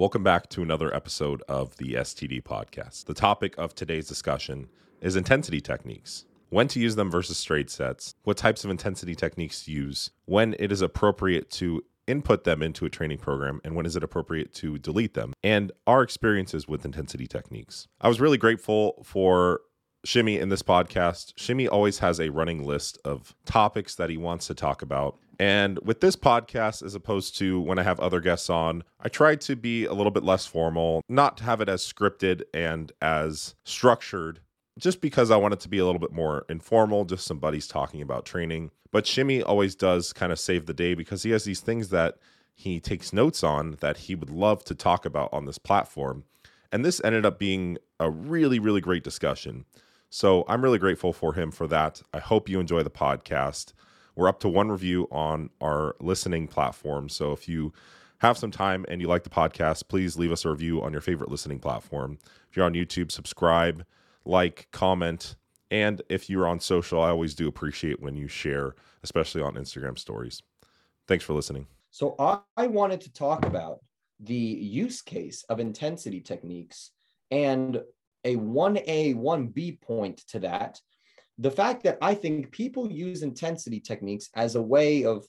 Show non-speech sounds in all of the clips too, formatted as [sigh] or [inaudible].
Welcome back to another episode of the STD podcast. The topic of today's discussion is intensity techniques. When to use them versus straight sets, what types of intensity techniques to use, when it is appropriate to input them into a training program, and when is it appropriate to delete them, and our experiences with intensity techniques. I was really grateful for Shimmy in this podcast. Shimmy always has a running list of topics that he wants to talk about. And with this podcast, as opposed to when I have other guests on, I try to be a little bit less formal, not have it as scripted and as structured, just because I want it to be a little bit more informal, just some buddies talking about training. But Shimmy always does kind of save the day because he has these things that he takes notes on that he would love to talk about on this platform. And this ended up being a really, really great discussion. So I'm really grateful for him for that. I hope you enjoy the podcast. We're up to one review on our listening platform. So if you have some time and you like the podcast, please leave us a review on your favorite listening platform. If you're on YouTube, subscribe, like, comment. And if you're on social, I always do appreciate when you share, especially on Instagram stories. Thanks for listening. So I wanted to talk about the use case of intensity techniques and a 1A, 1B point to that. The fact that I think people use intensity techniques as a way of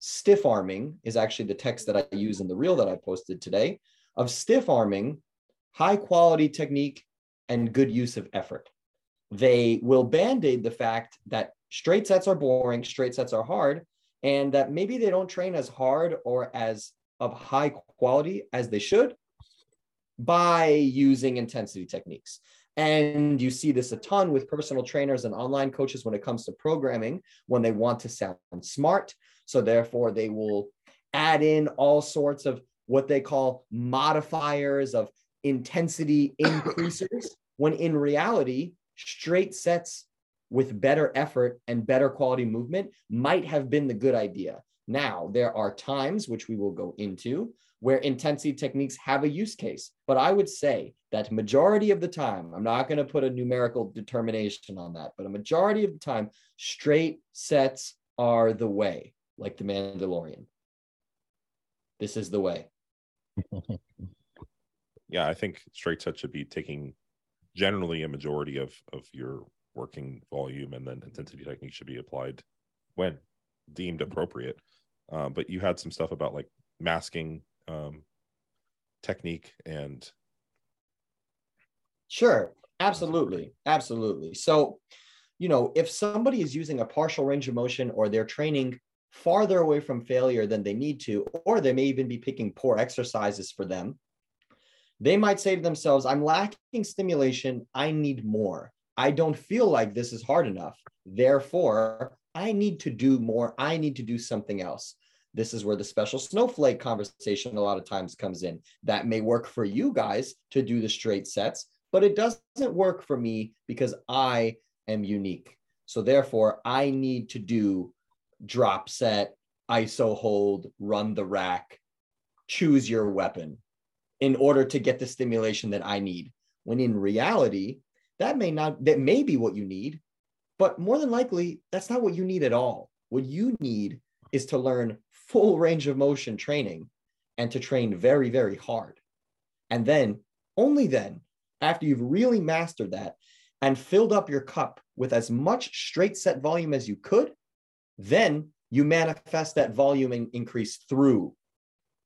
stiff arming is actually the text that I use in the reel that I posted today of stiff arming high quality technique and good use of effort. They will band aid the fact that straight sets are boring, straight sets are hard, and that maybe they don't train as hard or as of high quality as they should by using intensity techniques. And you see this a ton with personal trainers and online coaches when it comes to programming, when they want to sound smart. So, therefore, they will add in all sorts of what they call modifiers of intensity [coughs] increasers, when in reality, straight sets with better effort and better quality movement might have been the good idea. Now, there are times, which we will go into, where intensity techniques have a use case. But I would say that majority of the time, I'm not going to put a numerical determination on that, but a majority of the time, straight sets are the way, like the Mandalorian. This is the way. [laughs] yeah, I think straight sets should be taking generally a majority of of your working volume, and then intensity technique should be applied when deemed appropriate. Um, but you had some stuff about like masking um, technique and sure. Absolutely. Absolutely. So you know if somebody is using a partial range of motion or they're training farther away from failure than they need to or they may even be picking poor exercises for them they might say to themselves i'm lacking stimulation. I need more. I don't feel like this is hard enough. Therefore i need to do more i need to do something else this is where the special snowflake conversation a lot of times comes in. That may work for you guys to do the straight sets, but it doesn't work for me because I am unique. So therefore, I need to do drop set, ISO hold, run the rack, choose your weapon in order to get the stimulation that I need. When in reality, that may not that may be what you need, but more than likely, that's not what you need at all. What you need is to learn full range of motion training and to train very, very hard. And then, only then, after you've really mastered that and filled up your cup with as much straight set volume as you could, then you manifest that volume increase through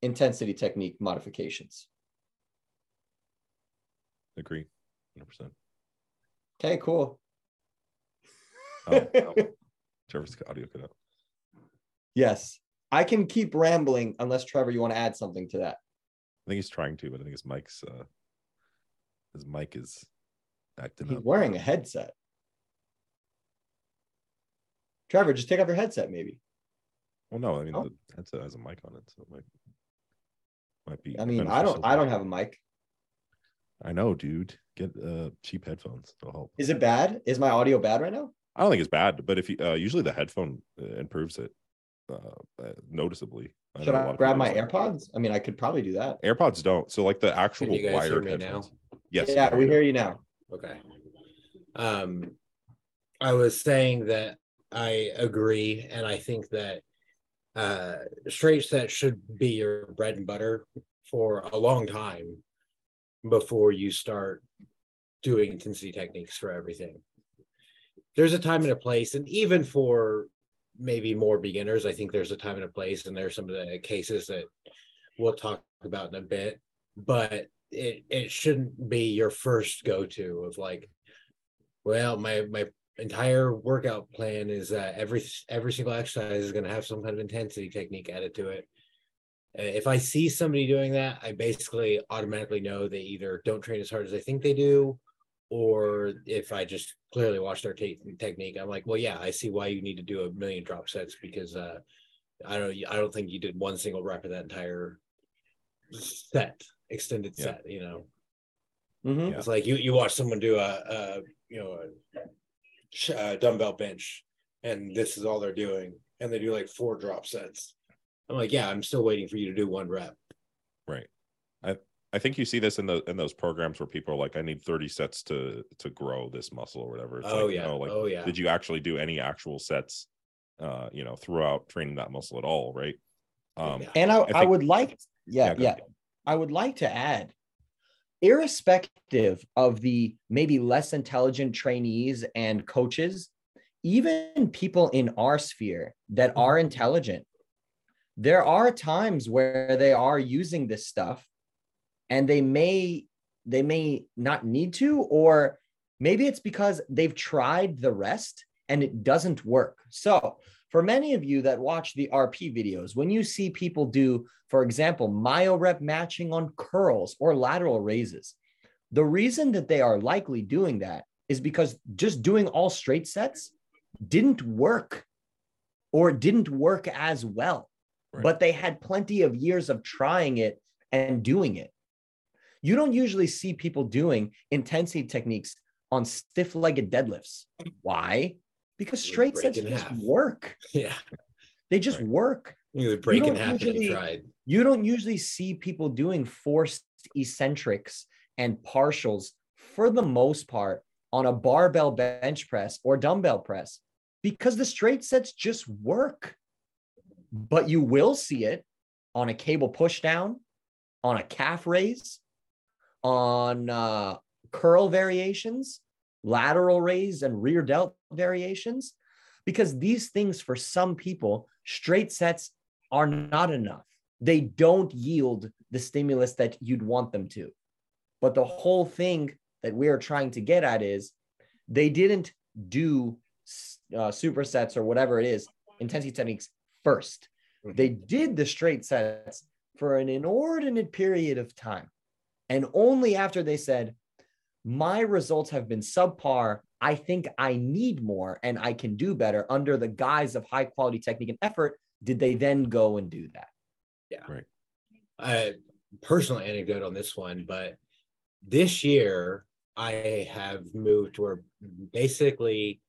intensity technique modifications. Agree, 100%. Okay, cool. Oh, oh. [laughs] Trevor's audio cut out. Yes. I can keep rambling unless Trevor, you want to add something to that. I think he's trying to, but I think his mic's uh his mic is acting He's up. wearing a headset. Trevor, just take off your headset, maybe. Well, no, I mean Oh. the headset has a mic on it, so it might might be. I mean, I don't. I don't have a mic. I know, dude. Get uh cheap headphones. It'll help. Is it bad? Is my audio bad right now? I don't think it's bad, but if you uh, usually the headphone uh, improves it uh, uh, noticeably. I Should know a I lot of grab my. AirPods? I mean, I could probably do that. AirPods don't. So like the actual you guys hear wired me now? Yes. Yeah, we hear you now. Okay. Um, I was saying that I agree, and I think that uh, straight set should be your bread and butter for a long time before you start doing intensity techniques for everything. There's a time and a place, and even for maybe more beginners, I think there's a time and a place, and there's some of the cases that we'll talk about in a bit. But it it shouldn't be your first go to of like, well, my my entire workout plan is that every every single exercise is going to have some kind of intensity technique added to it. Uh, if I see somebody doing that, I basically automatically know they either don't train as hard as they think they do, or if I just clearly watch their te- technique, I'm like, well, yeah, I see why you need to do a million drop sets because uh, I don't I don't think you did one single rep of that entire set, extended Yeah. set. You know, Mhm. Yeah. it's like you you watch someone do a, a you know a, a dumbbell bench, and this is all they're doing, and they do like four drop sets. I'm like, yeah, I'm still waiting for you to do one rep. Right. I I think you see this in the in those programs where people are like, I need 30 sets to to grow this muscle or whatever. It's oh like, yeah, no, like oh yeah. did you actually do any actual sets uh, you know, throughout training that muscle at all, right? Um And I, I, think- would like, yeah, Yeah, yeah. I would like to add, irrespective of the maybe less intelligent trainees and coaches, even people in our sphere that are intelligent, there are times where they are using this stuff and they may they may not need to or maybe it's because they've tried the rest and it doesn't work. So for many of you that watch the rp videos when you see people do for example myo rep matching on curls or lateral raises the reason that they are likely doing that is because just doing all straight sets didn't work or didn't work as well. Right. but they had plenty of years of trying it and doing it you don't usually see people doing intensity techniques on stiff legged deadlifts. Why? Because straight sets just half. work. [laughs] Yeah, They just Right. work. you would break in half if you usually- tried. You don't usually see people doing forced eccentrics and partials for the most part on a barbell bench press or dumbbell press because the straight sets just work. But you will see it on a cable pushdown, on a calf raise, on uh, curl variations, lateral raise, and rear delt variations, because these things for some people, straight sets are not enough. They don't yield the stimulus that you'd want them to. But the whole thing that we are trying to get at is they didn't do uh, supersets or whatever it is, intensity techniques first. They did the straight sets for an inordinate period of time. And only after they said, my results have been subpar, I think I need more and I can do better under the guise of high quality technique and effort, did they then go and do that? Yeah. Right. A personal anecdote on this one, but this year I have moved to where basically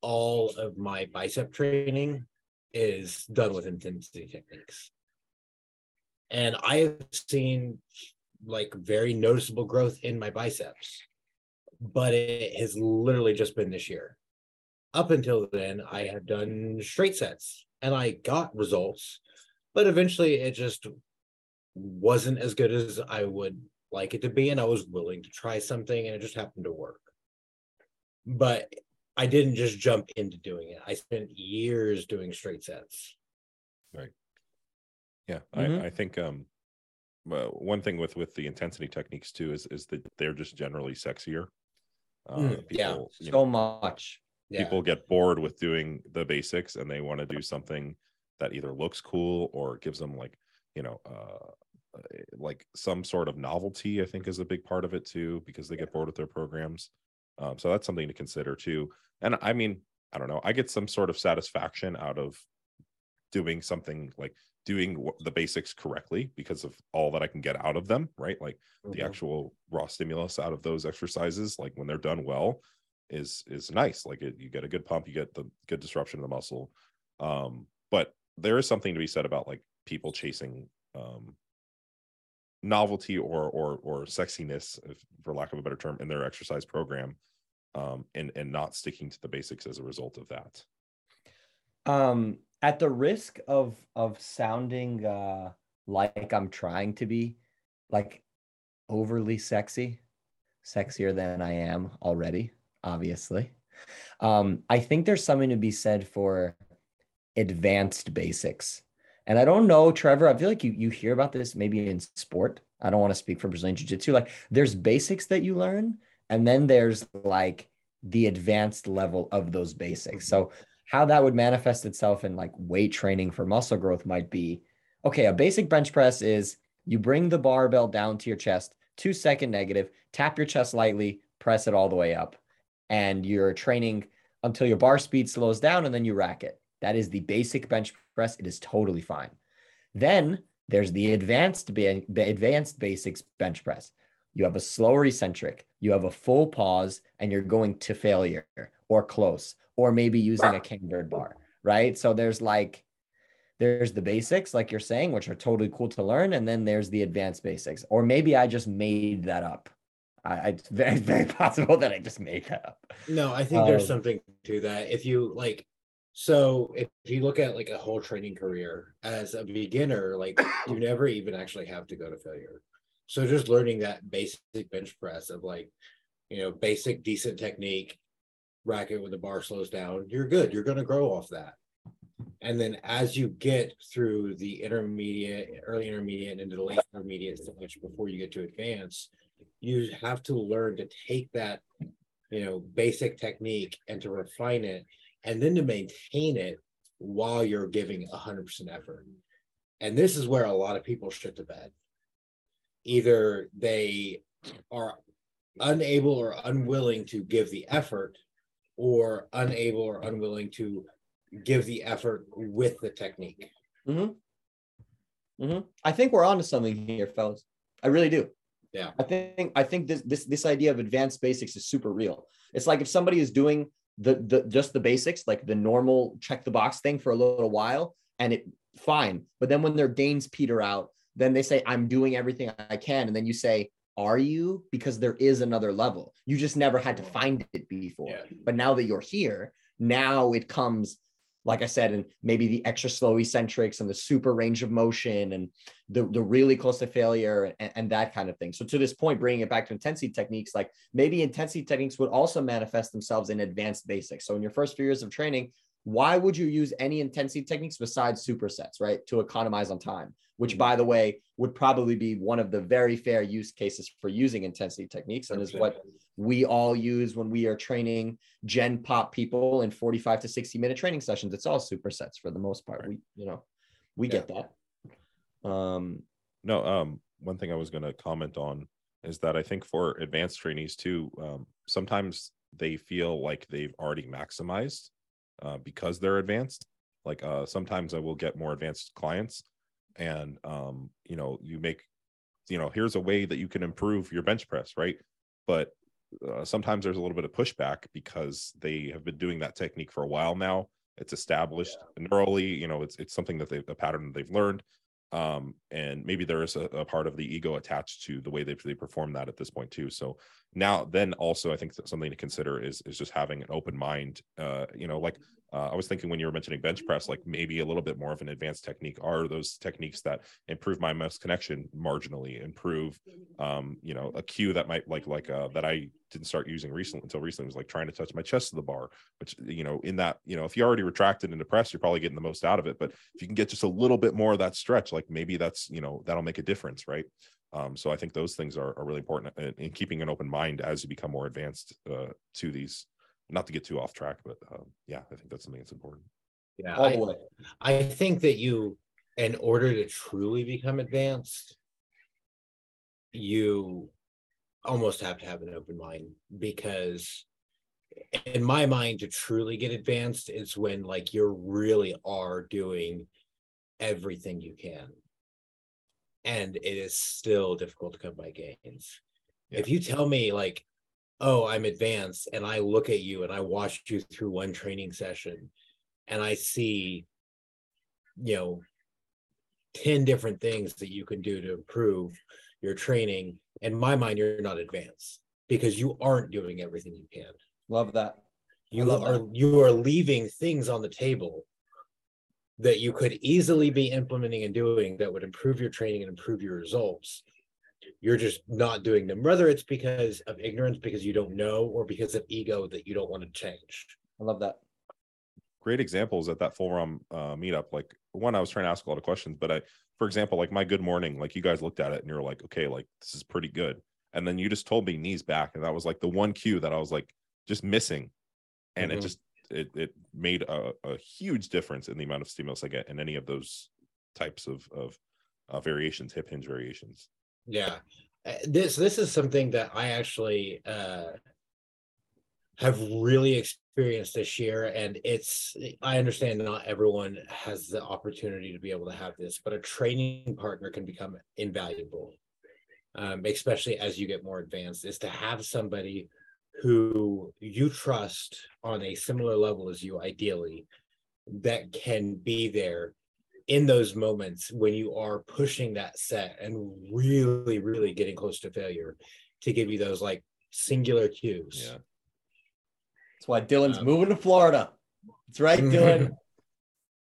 all of my bicep training is done with intensity techniques. And I have seen like very noticeable growth in my biceps, but it has literally just been this year. Up until then, I had done straight sets and I got results, but eventually it just wasn't as good as I would like it to be, and I was willing to try something, and it just happened to work. But I didn't just jump into doing it. I spent years doing straight sets. Right. Yeah, Mhm. I, I think um, well, one thing with with the intensity techniques too is is that they're just generally sexier. Uh, Mm, yeah. people, you So know, much. Yeah. people get bored with doing the basics and they want to do something that either looks cool or gives them like you know uh uh, like some sort of novelty i think is a big part of it too because they get bored with their programs um, so that's something to consider too and i mean i don't know i get some sort of satisfaction out of doing something like doing the basics correctly because of all that i can get out of them right? Like the Mhm. actual raw stimulus out of those exercises like when they're done well is is nice. Like it, you get a good pump you get the good disruption of the muscle. Um but there is something to be said about like people chasing um novelty or or or sexiness if, for lack of a better term in their exercise program um and and not sticking to the basics as a result of that. Um, at the risk of of sounding uh, like I'm trying to be, like overly sexy, sexier than I am already, obviously. Um, I think there's something to be said for advanced basics. And I don't know, Trevor, I feel like you you hear about this maybe in sport. I don't want to speak for Brazilian Jiu-Jitsu. Like there's basics that you learn, and then there's like the advanced level of those basics. So how that would manifest itself in like weight training for muscle growth might be okay, a basic bench press is you bring the barbell down to your chest, two second negative, tap your chest lightly, press it all the way up. And you're training until your bar speed slows down and then you rack it. That is the basic bench press. It is totally fine. Then there's the advanced advanced basics bench press. You have a slower eccentric, you have a full pause, and you're going to failure or close, or maybe using a cambered bar, right? So there's like there's the basics, like you're saying, which are totally cool to learn, and then there's the advanced basics. Or maybe I just made that up. I, it's very, [laughs] very possible that I just made that up. No, I think um, there's something to that. If you like, so if you look at like a whole training career as a beginner, like [coughs] you never even actually have to go to failure. So just learning that basic bench press of like, you know, basic decent technique, racket when the bar slows down, you're good. You're going to grow off that. And then as you get through the intermediate, early intermediate, and into the late intermediate stage before you get to advance, you have to learn to take that, you know, basic technique and to refine it and then to maintain it while you're giving 100% effort. And this is where a lot of people shit to bed. Either they are unable or unwilling to give the effort, or unable or unwilling to give the effort with the technique. Mm-hmm. Mm-hmm. I think we're onto something here, fellas. I really do. Yeah. I think I think this this this idea of advanced basics is super real. It's like if somebody is doing the the just the basics, like the normal check the box thing for a little while, and it fine. But then when their gains peter out, then they say, I'm doing everything I can. And then you say, Are you? Because there is another level. You just never had to find it before. Yeah. But now that you're here, now it comes like I said, and maybe the extra slow eccentrics and the super range of motion and the, the really close to failure and, and, that kind of thing. So to this point, bringing it back to intensity techniques, like maybe intensity techniques would also manifest themselves in advanced basics. So in your first few years of training, why would you use any intensity techniques besides supersets, right? To economize on time, which mm-hmm. by the way, would probably be one of the very fair use cases for using intensity techniques and is what we all use when we are training gen pop people in 45 to 60 minute training sessions. It's all supersets for the most part. We, you know, we yeah. get that. Um, no, um, one thing I was going to comment on is that I think for advanced trainees too, um, sometimes they feel like they've already maximized uh, because they're advanced. Like uh, sometimes I will get more advanced clients, and um, you know, you make, you know, here's a way that you can improve your bench press, right? But uh, sometimes there's a little bit of pushback because they have been doing that technique for a while now. It's established yeah. neurally, you know, it's it's something that they a pattern that they've learned. Um, and maybe there is a, a, part of the ego attached to the way they, they perform that at this point too. So now, then also, I think something to consider is is just having an open mind. Uh, you know, like uh, I was thinking when you were mentioning bench press, like maybe a little bit more of an advanced technique are those techniques that improve my mouse connection marginally, improve, um, you know, a cue that might like like uh, that I didn't start using recently until recently was like trying to touch my chest to the bar, which you know, in that you know, if you already retracted and depressed, you're probably getting the most out of it. But if you can get just a little bit more of that stretch, like maybe that's you know that'll make a difference, right? Um, so I think those things are, are really important in, in, keeping an open mind as you become more advanced uh, to these not to get too off track, but um, yeah, I think that's something that's important. Yeah, I, I think that you, in order to truly become advanced, you almost have to have an open mind because in my mind to truly get advanced is when like you really are doing everything you can and it is still difficult to come by gains yeah. if you tell me like oh, I'm advanced, and I look at you and I watch you through one training session and I see, you know, 10 different things that you can do to improve your training. In my mind, you're not advanced because you aren't doing everything you can. Love that. You are that. you are leaving things on the table that you could easily be implementing and doing that would improve your training and improve your results you're just not doing them whether it's because of ignorance because you don't know or because of ego that you don't want to change I love that. great examples at that full rom uh, meetup. Like one, I was trying to ask a lot of questions, but I, for example, like my good morning, like you guys looked at it and you were like, okay, like this is pretty good. And then you just told me knees back. And that was like the one cue that I was like just missing. And Mhm. it just, it, it made a, a huge difference in the amount of stimulus I get in any of those types of, of uh, variations, hip hinge variations. Yeah. Uh, This this is something that I actually uh have really experienced this year and it's I understand not everyone has the opportunity to be able to have this, but a training partner can become invaluable. Um, especially as you get more advanced, is to have somebody who you trust on a similar level as you, ideally, that can be there in those moments when you are pushing that set and really, really getting close to failure to give you those like singular cues. Yeah. That's why Dylan's Um, moving to Florida. That's right, [laughs] Dylan.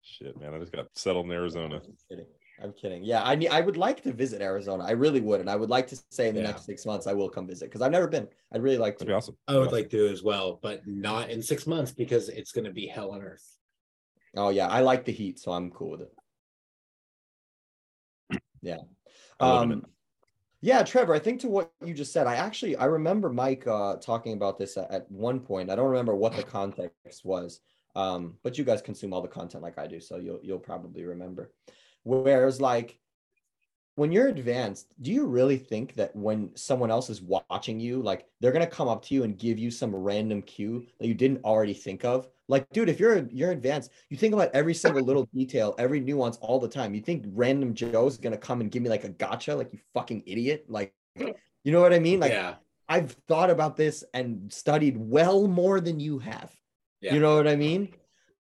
Shit, man. I just got settled in Arizona. I'm kidding. I'm kidding. Yeah, I need. I would like to visit Arizona. I really would, and I would like to say in the Yeah. next six months I will come visit because I've never been. I'd really like That'd to. be awesome. I would like to as well, but not in six months because it's going to be hell on earth. Oh yeah, I like the heat, so I'm cool with it. [clears throat] Yeah. I live in Um, yeah, Trevor, I think to what you just said, I actually I remember Mike uh talking about this at, at one point. I don't remember what the context was. Um, but you guys consume all the content like I do, so you'll you'll probably remember. Whereas like when you're advanced, do you really think that when someone else is watching you, like they're gonna come up to you and give you some random cue that you didn't already think of? Like, dude, if you're you're advanced, you think about every single [laughs] little detail, every nuance all the time. You think random Joe's gonna come and give me like a gotcha, like you fucking idiot? Like, you know what I mean? Like, yeah. I've thought about this and studied well more than you have. Yeah. You know what I mean?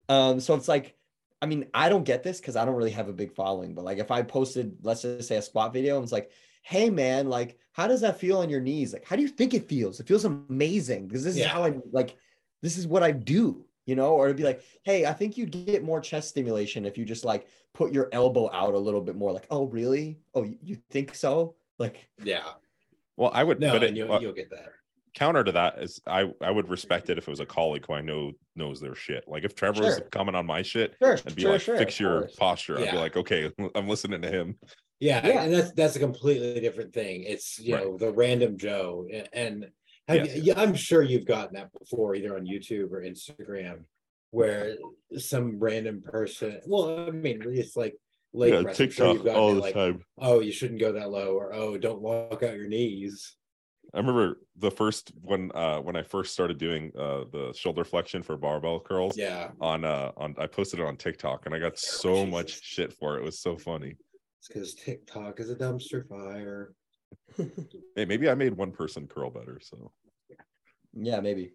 Um, so it's like, I mean, I don't get this because I don't really have a big following, but like if I posted, let's just say a squat video, and it's like, hey man, like, how does that feel on your knees? Like, how do you think it feels? It feels amazing because this is how I like this is what I do, you know, or it'd be like, hey, I think you'd get more chest stimulation if you just like put your elbow out a little bit more, like, oh, really? Oh, you- you think so? Like, Yeah. Well, I would, No, but it, and you'll, uh, you'll get that. Counter to that is I I would respect it if it was a colleague who I know knows their shit. Like if Trevor was Sure. coming on my shit sure, and be sure, like, sure, fix your course. posture, I'd be like, okay, [laughs] I'm listening to him. Yeah, Yeah. and that's that's a completely different thing. It's you Right. know the random Joe, and have, Yes, you- yeah, I'm sure you've gotten that before, either on YouTube or Instagram, where some random person. Well, I mean, it's like leg press. I'm sure you've gotten it, like, time. oh, you shouldn't go that low, or oh, don't walk out your knees. I remember the first when uh when I first started doing uh the shoulder flexion for barbell curls Yeah, on uh on I posted it on TikTok and I got Oh, so much shit for it. It was so funny. it's because TikTok is a dumpster fire. [laughs] Hey, maybe I made one person curl better. So Yeah, maybe.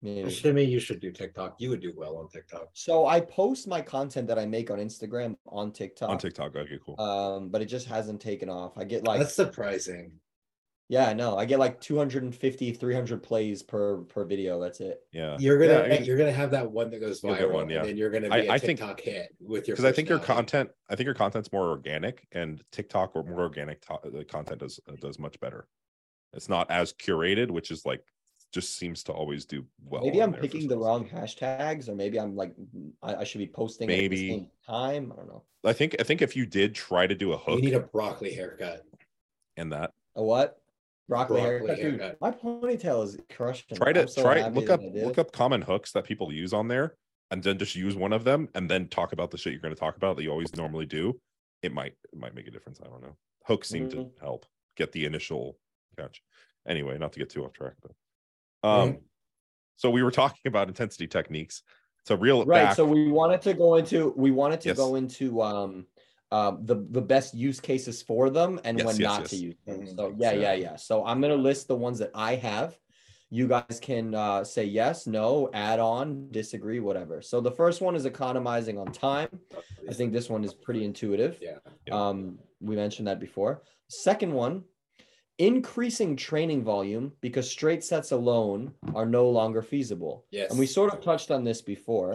Maybe. Shimmy, you should do TikTok. You would do well on TikTok. So I post my content that I make on Instagram on TikTok. on TikTok, okay, cool. Um, but it just hasn't taken off. I get like That's surprising. Yeah, no. I get like 250, 300 plays per per video. That's it. yeah. You're gonna Yeah, I- you're gonna have that one that goes You'll get viral, one, yeah. and then you're gonna be I- a I think- TikTok hit with your. because I think your content, I think your content's more organic, and TikTok or more organic to- uh, content does does much better. It's not as curated, which is like just seems to always do well. maybe I'm picking the wrong hashtags, or maybe I'm like I, I should be posting at the Maybe. same time. I don't know. I think I think if you did try to do a hook, You need a broccoli haircut. and that, A what? Broccoli, Broccoli haircut. Dude, haircut. my ponytail is crushing. try to so try look up look up common hooks that people use on there, and then just use one of them, and then talk about the shit you're going to talk about that you always normally do. It might it might make a difference. I don't know. Hooks seem to Mhm. help get the initial catch. Anyway, not to get too off track, but um, so we were talking about intensity techniques. So real right back. so we wanted to go into we wanted to Yes. go into um uh, the the best use cases for them and Yes, when yes, not yes. to use them Mhm. so yeah yeah yeah so i'm going to list the ones that i have you guys can uh, say yes no add on disagree whatever so the first one is economizing on time i think this one is pretty intuitive Yeah. Yeah. um we mentioned that before second one increasing training volume because straight sets alone are no longer feasible Yes. and we sort of touched on this before,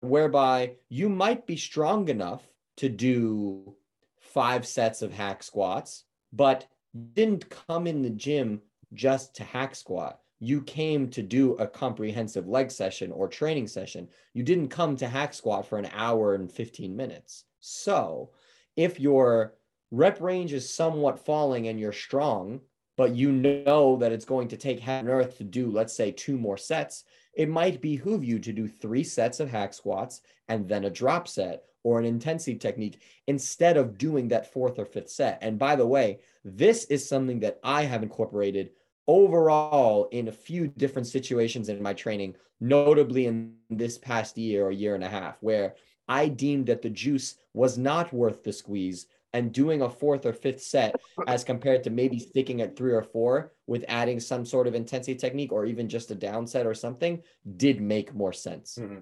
whereby you might be strong enough to do five sets of hack squats, but didn't come in the gym just to hack squat. You came to do a comprehensive leg session or training session. You didn't come to hack squat for an hour and 15 minutes. So, if your rep range is somewhat falling and you're strong, but you know that it's going to take heaven earth to do, let's say, two more sets, it might behoove you to do three sets of hack squats and then a drop set or an intensity technique instead of doing that fourth or fifth set. And by the way, this is something that I have incorporated overall in a few different situations in my training, notably in this past year or year and a half, where I deemed that the juice was not worth the squeeze and doing a fourth or fifth set as compared to maybe sticking at three or four with adding some sort of intensity technique or even just a down set or something did make more sense. Mm-hmm.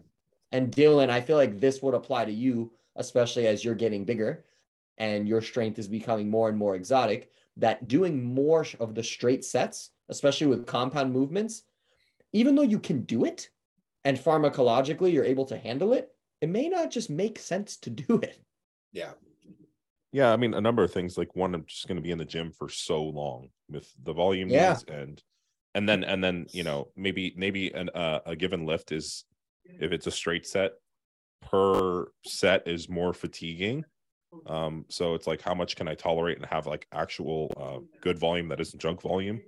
And Dylan, I feel like this would apply to you, especially as you're getting bigger and your strength is becoming more and more exotic, that doing more of the straight sets, especially with compound movements, even though you can do it and pharmacologically you're able to handle it, it may not just make sense to do it. Yeah. Yeah, I mean a number of things. Like one, I'm just going to be in the gym for so long with the volume yeah. and and then and then you know maybe maybe an, uh, a given lift is if it's a straight set per set is more fatiguing. Um, so it's like how much can I tolerate and have like actual uh, good volume that isn't junk volume.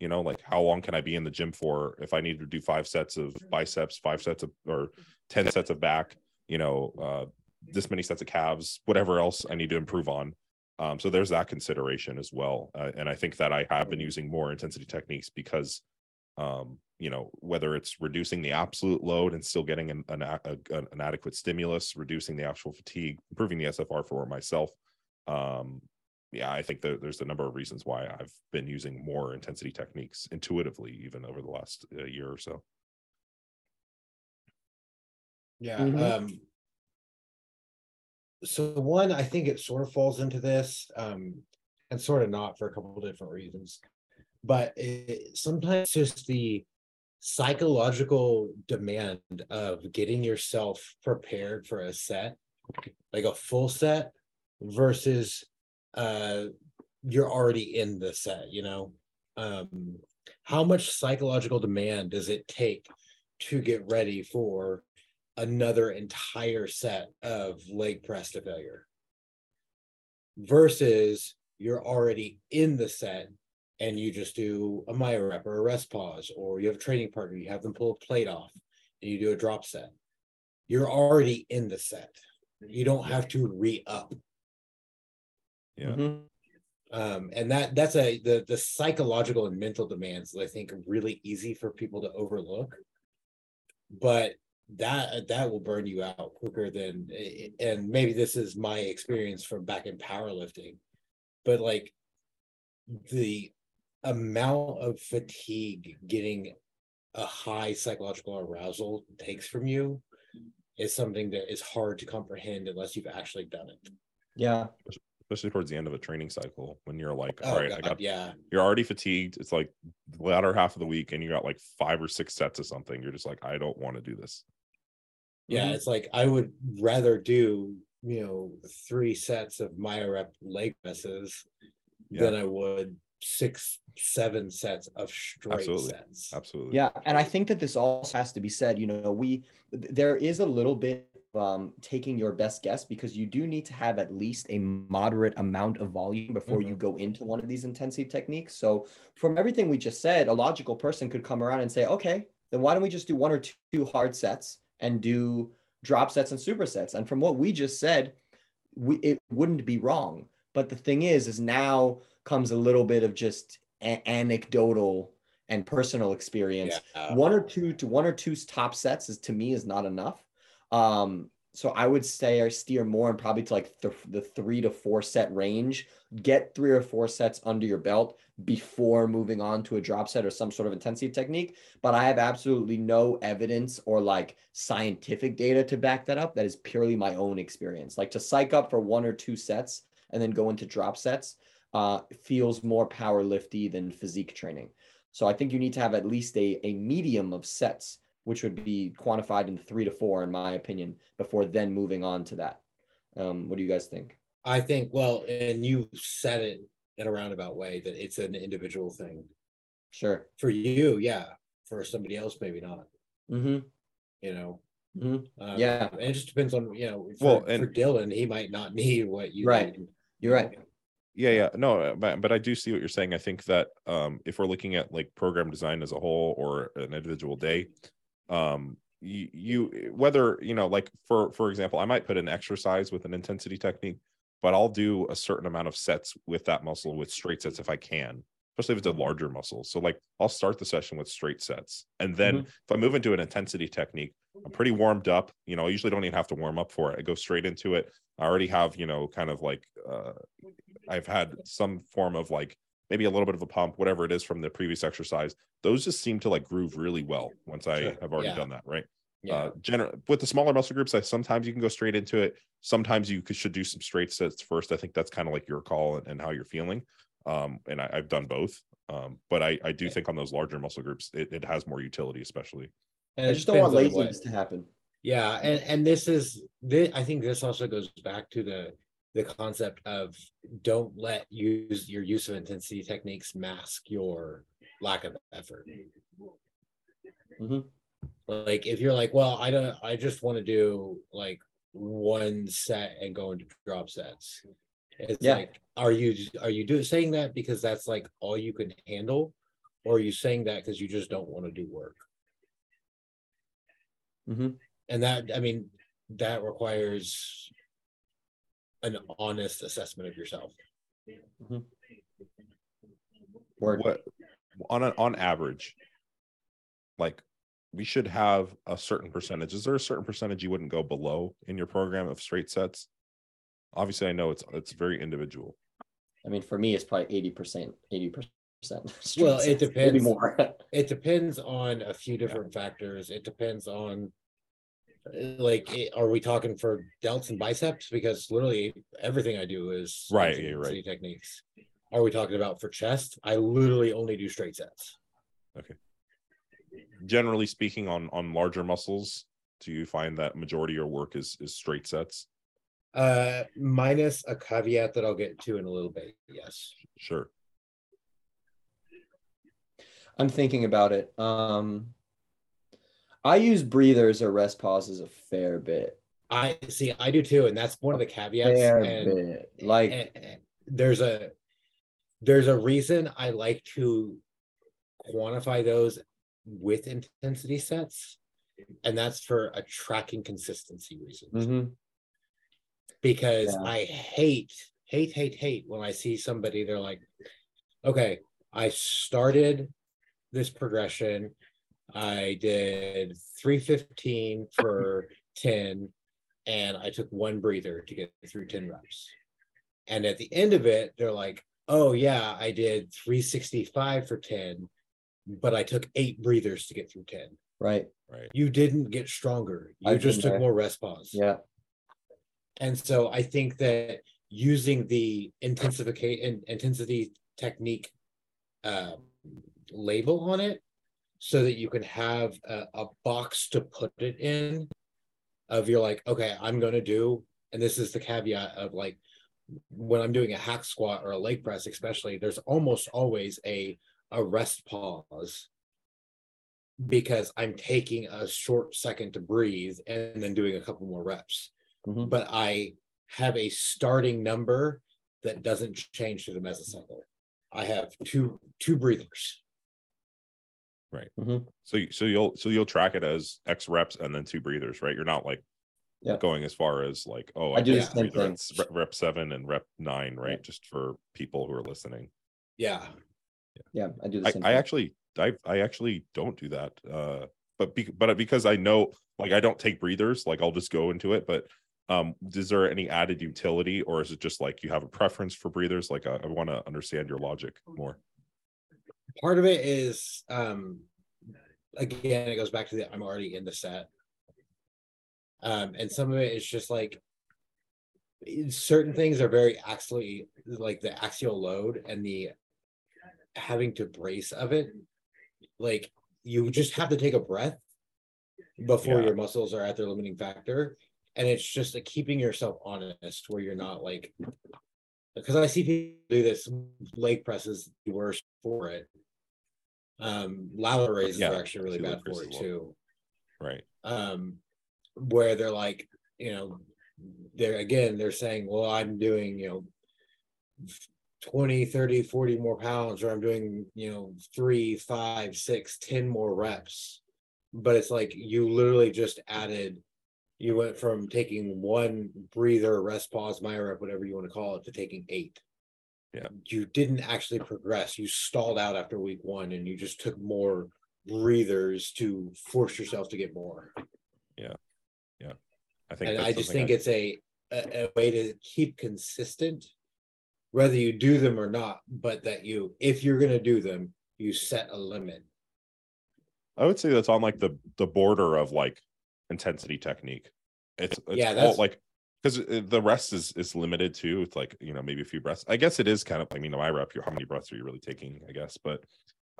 You know, like how long can I be in the gym for if I need to do five sets of biceps, five sets of or ten sets of back. You know, uh, this many sets of calves, whatever else I need to improve on. Um, so there's that consideration as well. Uh, and I think that I have been using more intensity techniques because, um, you know, whether it's reducing the absolute load and still getting an, an, a, an adequate stimulus, reducing the actual fatigue, improving the SFR for myself. Um, yeah, I think that there's a number of reasons why I've been using more intensity techniques intuitively, even over the last uh, year or so. Yeah. Mm-hmm. Um, so one, I think it sort of falls into this, um, and sort of not for a couple of different reasons. But it, sometimes just the psychological demand of getting yourself prepared for a set, like a full set, versus uh, you're already in the set. You know, um, how much psychological demand does it take to get ready for another entire set of leg press to failure versus you're already in the set and you just do a myo rep or a rest pause or you have a training partner you have them pull a plate off and you do a drop set. You're already in the set. You don't have to re-up. Yeah. Mm-hmm. um, and that that's a the the psychological and mental demands i think are really easy for people to overlook. But that that will burn you out quicker than and maybe this is my experience from back in powerlifting but like the amount of fatigue getting a high psychological arousal takes from you is something that is hard to comprehend unless you've actually done it. Yeah. Especially towards the end of a training cycle when you're like all oh, right, God, i got yeah. you're already fatigued. It's like the latter half of the week and you got like five or six sets of something you're just like i don't want to do this. Yeah, mm-hmm. it's like I would rather do, you know, three sets of myo rep leg presses yeah. than I would six, seven sets of straight Absolutely. sets. Absolutely. Yeah. And I think that this also has to be said, you know, we there is a little bit um, taking your best guess because you do need to have at least a moderate amount of volume before mm-hmm. you go into one of these intensive techniques. So, from everything we just said, a logical person could come around and say, okay, then why don't we just do one or two hard sets and do drop sets and supersets. And from what we just said, we, it wouldn't be wrong. But the thing is, is now comes a little bit of just a- anecdotal and personal experience. Yeah. One or two to one or two top sets is to me is not enough. Um, so I would say I steer more and probably to like the, the three to four set range. Get three or four sets under your belt before moving on to a drop set or some sort of intensity technique. But I have absolutely no evidence or like scientific data to back that up. That is purely my own experience. Like to psych up for one or two sets and then go into drop sets uh, feels more power lifty than physique training. So I think you need to have at least a, a medium of sets which would be quantified in three to four, in my opinion, before then moving on to that. Um, what do you guys think? I think, well, and you said it in a roundabout way that it's an individual thing. Sure. For you, yeah. For somebody else, maybe not. Mm-hmm. You know. Mm-hmm. Um, Yeah. and it just depends on you know. For, Well, and- for Dylan, he might not need what you Right. need. You're right. Yeah, yeah, no, uh, but but I do see what you're saying. I think that um, if we're looking at like program design as a whole or an individual day, um, you, you whether you know like for for example, I might put an exercise with an intensity technique, but I'll do a certain amount of sets with that muscle with straight sets if I can, especially if it's a larger muscle. So like I'll start the session with straight sets, and then if I move into an intensity technique, I'm pretty warmed up. You know, I usually don't even have to warm up for it. I go straight into it. I already have you know kind of like uh, I've had some form of like maybe a little bit of a pump, whatever it is from the previous exercise. Those just seem to like groove really well once I Sure. have already Yeah. done that, right? Yeah. Uh, general with the smaller muscle groups, I sometimes you can go straight into it. Sometimes you could, should do some straight sets first. I think that's kind of like your call and, and how you're feeling. Um, and I, I've done both. Um, but I, I do think on those larger muscle groups, it, it has more utility, especially. And I just don't want laziness to happen. Yeah, and and this is this, I think this also goes back to the the concept of don't let use your use of intensity techniques mask your lack of effort. Mhm. Like if you're like, well, I don't, I just want to do like one set and go into drop sets. It's Yeah. like, are you are you do saying that because that's like all you can handle, or are you saying that because you just don't want to do work? Mhm. and that i mean that requires an honest assessment of yourself Word. What on a, on average, like we should have a certain percentage. Is there a certain percentage you wouldn't go below in your program of straight sets? Obviously, I know it's it's very individual. I mean, for me, it's probably eighty percent, eighty percent. [laughs] Well, it Maybe depends. more. [laughs] it depends on a few different factors it depends on like eh, are we talking for delts and biceps because literally everything i do is Right, intensity yeah, right. techniques are we talking about for chest i literally only do straight sets Okay. Generally speaking, on on larger muscles, do you find that majority of your work is is straight sets? uh minus a caveat that i'll get to in a little bit yes Sure. I'm thinking about it. Um, I use breathers or rest pauses a fair bit. i see i do too and that's one of the caveats Fair and bit. Like, and- and there's a there's a reason I like to quantify those with intensity sets, and that's for a tracking consistency reason. mhm. Because Yeah. I hate, hate, hate, hate when I see somebody, they're like, okay, I started this progression. I did 315 for [laughs] 10, and I took one breather to get through 10 reps. And at the end of it, they're like, oh, yeah, I did 365 for 10, but I took eight breathers to get through 10. right. Right. You didn't get stronger. You I've just took there. more rest pause. Yeah. And so I think that using the intensification intensity technique uh, label on it so that you can have a, a box to put it in of you're like, okay, I'm going to do, and this is the caveat of like when I'm doing a hack squat or a leg press, especially, there's almost always a a rest pause because I'm taking a short second to breathe and then doing a couple more reps Mhm. but I have a starting number that doesn't change to the mesocycle. I have two two breathers. Mhm. So you- so you'll so you'll track it as X reps and then two breathers, right? You're not like Yeah. going as far as like oh I do the same thing. rep, rep seven and rep nine, right? Just for people who are listening. Yeah. Yeah. I do the I, same. I thing. actually I I actually don't do that. Uh but be, but because I know like I don't take breathers, like I'll just go into it. But um is there any added utility or is it just like you have a preference for breathers? Like I, I want to understand your logic more. Part of it is um again, it goes back to the I'm already in the set. Um, and some of it is just like certain things are very axially like the axial load and the having to brace of it. Like you just have to take a breath before Yeah. your muscles are at their limiting factor. And it's just like keeping yourself honest where you're not like because I see people do this leg presses worse for it. Um, raises Yeah, are actually really bad for it too. Right. Um, where they're like, you know, they're again, they're saying, well, I'm doing, you know, 20, 30, 40 more pounds, or I'm doing, you know, three, five, six, ten more reps. But it's like you literally just added, you went from taking one breather, rest pause, myo rep, whatever you want to call it, to taking eight. Yeah. You didn't actually progress. You stalled out after week one and you just took more breathers to force yourself to get more. Yeah. Yeah. I think And I just think it's a, a, a way to keep consistent, whether you do them or not, but that you, if you're gonna do them, you set a limit. I would say that's on like the the border of like intensity technique. It's, it's Yeah, all that's- like because the rest is is limited too. It's like you know maybe a few breaths. I guess it is kind of. Like, I mean, myo rep. How many breaths are you really taking? I guess, but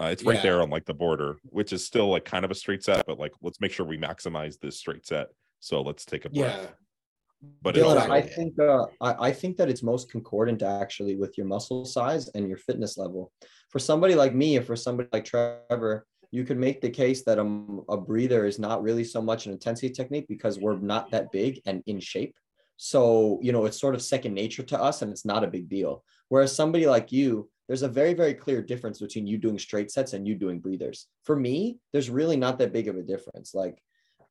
uh, it's right Yeah. there on like the border, which is still like kind of a straight set. But like, let's make sure we maximize this straight set. So let's take a breath. Yeah, But Dylan, also, I think uh, I, I think that it's most concordant actually with your muscle size and your fitness level. For somebody like me, or for somebody like Trevor, you could make the case that a, a breather is not really so much an intensity technique because we're not that big and in shape. So you know it's sort of second nature to us, and it's not a big deal. Whereas somebody like you, there's a very very clear difference between you doing straight sets and you doing breathers. For me, there's really not that big of a difference. Like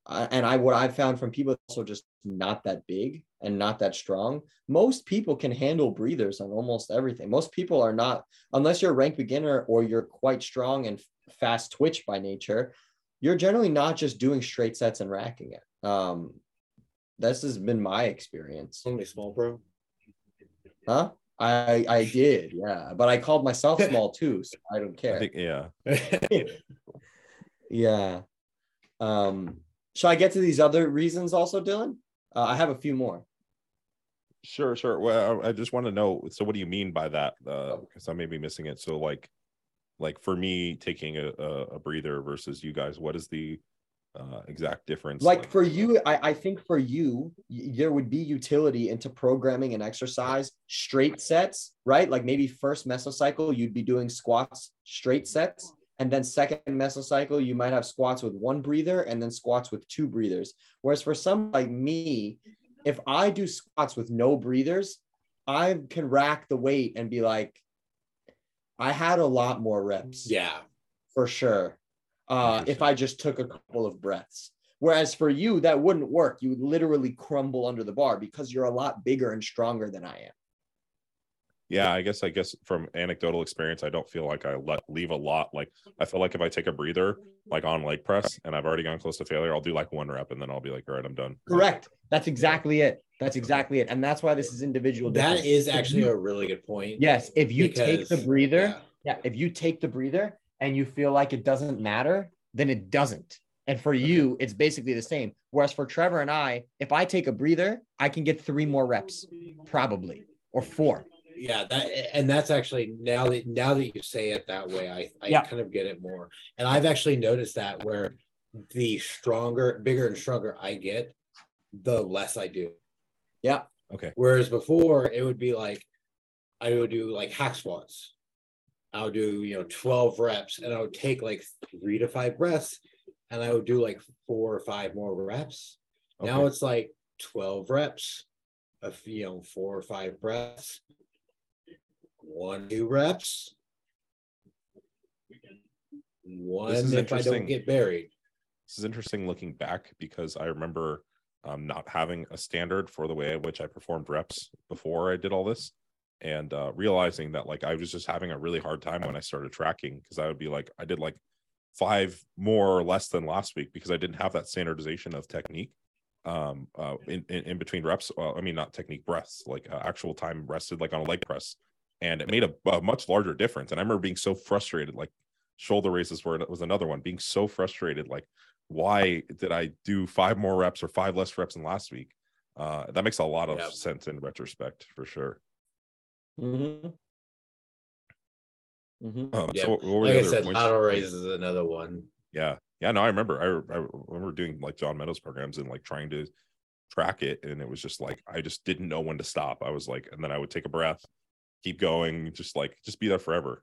uh, and I what I've found from people also just not that big and not that strong. Most people can handle breathers on almost everything. Most people are not, unless you're a rank beginner or you're quite strong and fast twitch by nature. You're generally not just doing straight sets and racking it. Um, this has been my experience. only small bro. Huh? I I did, yeah, but I called myself [laughs] small too, so I don't I care. think yeah. [laughs] yeah. Um, shall I get to these other reasons also, Dylan? Uh, I have a few more. Sure, sure. Well, I I just want to know. So, what do you mean by that? Because I may be missing it. So, like, like for me, taking a, a, a breather versus you guys, what is the uh, exact difference? like for you I, I think for you y- there would be utility into programming an exercise straight sets right like maybe first mesocycle you'd be doing squats straight sets and then second mesocycle you might have squats with one breather and then squats with two breathers whereas for some like me if i do squats with no breathers i can rack the weight and be like i had a lot more reps yeah, for sure. Uh, if I just took a couple of breaths. Whereas for you, that wouldn't work. You would literally crumble under the bar because you're a lot bigger and stronger than I am. yeah, I guess I guess from anecdotal experience, I don't feel like I let leave a lot. Like I feel like if I take a breather, like on leg press, and I've already gone close to failure, I'll do like one rep, and then I'll be like, all right, I'm done. Correct. That's exactly it. That's exactly it. And that's why this is individual. that difference. is If actually you- a really good point. yes. If you take the breather, yeah. yeah, if you take the breather and you feel like it doesn't matter, then it doesn't. And for you, it's basically the same. Whereas for Trevor and I, if I take a breather, I can get three more reps, probably, or four. yeah that and that's actually now that now that you say it that way i i Yeah. kind of get it more and i've actually noticed that where the stronger bigger and stronger i get the less i do Yeah. Okay. whereas before it would be like i would do like hack squats i would do you know 12 reps and i would take like three to five breaths and i would do like four or five more reps. Now it's like 12 reps of you know four or five breaths one two reps. One is if i interesting. don't get buried. This is interesting looking back because I remember um, not having a standard for the way in which I performed reps before I did all this, and uh, realizing that like I was just having a really hard time when I started tracking because I would be like I did like five more or less than last week because I didn't have that standardization of technique um uh in, in, in between reps well, i mean not technique breaths like uh, actual time rested like on a leg press and it made a, a much larger difference and i remember being so frustrated like shoulder raises were was another one being so frustrated like why did I do five more reps or five less reps than last week? Uh, that makes a lot of Yep. sense in retrospect for sure. Mm-hmm. Mm-hmm. Um, Yeah, so what, what like i other said points? lateral raise is another one Yeah, yeah, no, I remember. I, I remember doing like John Meadows programs and like trying to track it, and it was just like I just didn't know when to stop. I was like, and then I would take a breath, keep going, just like just be there forever.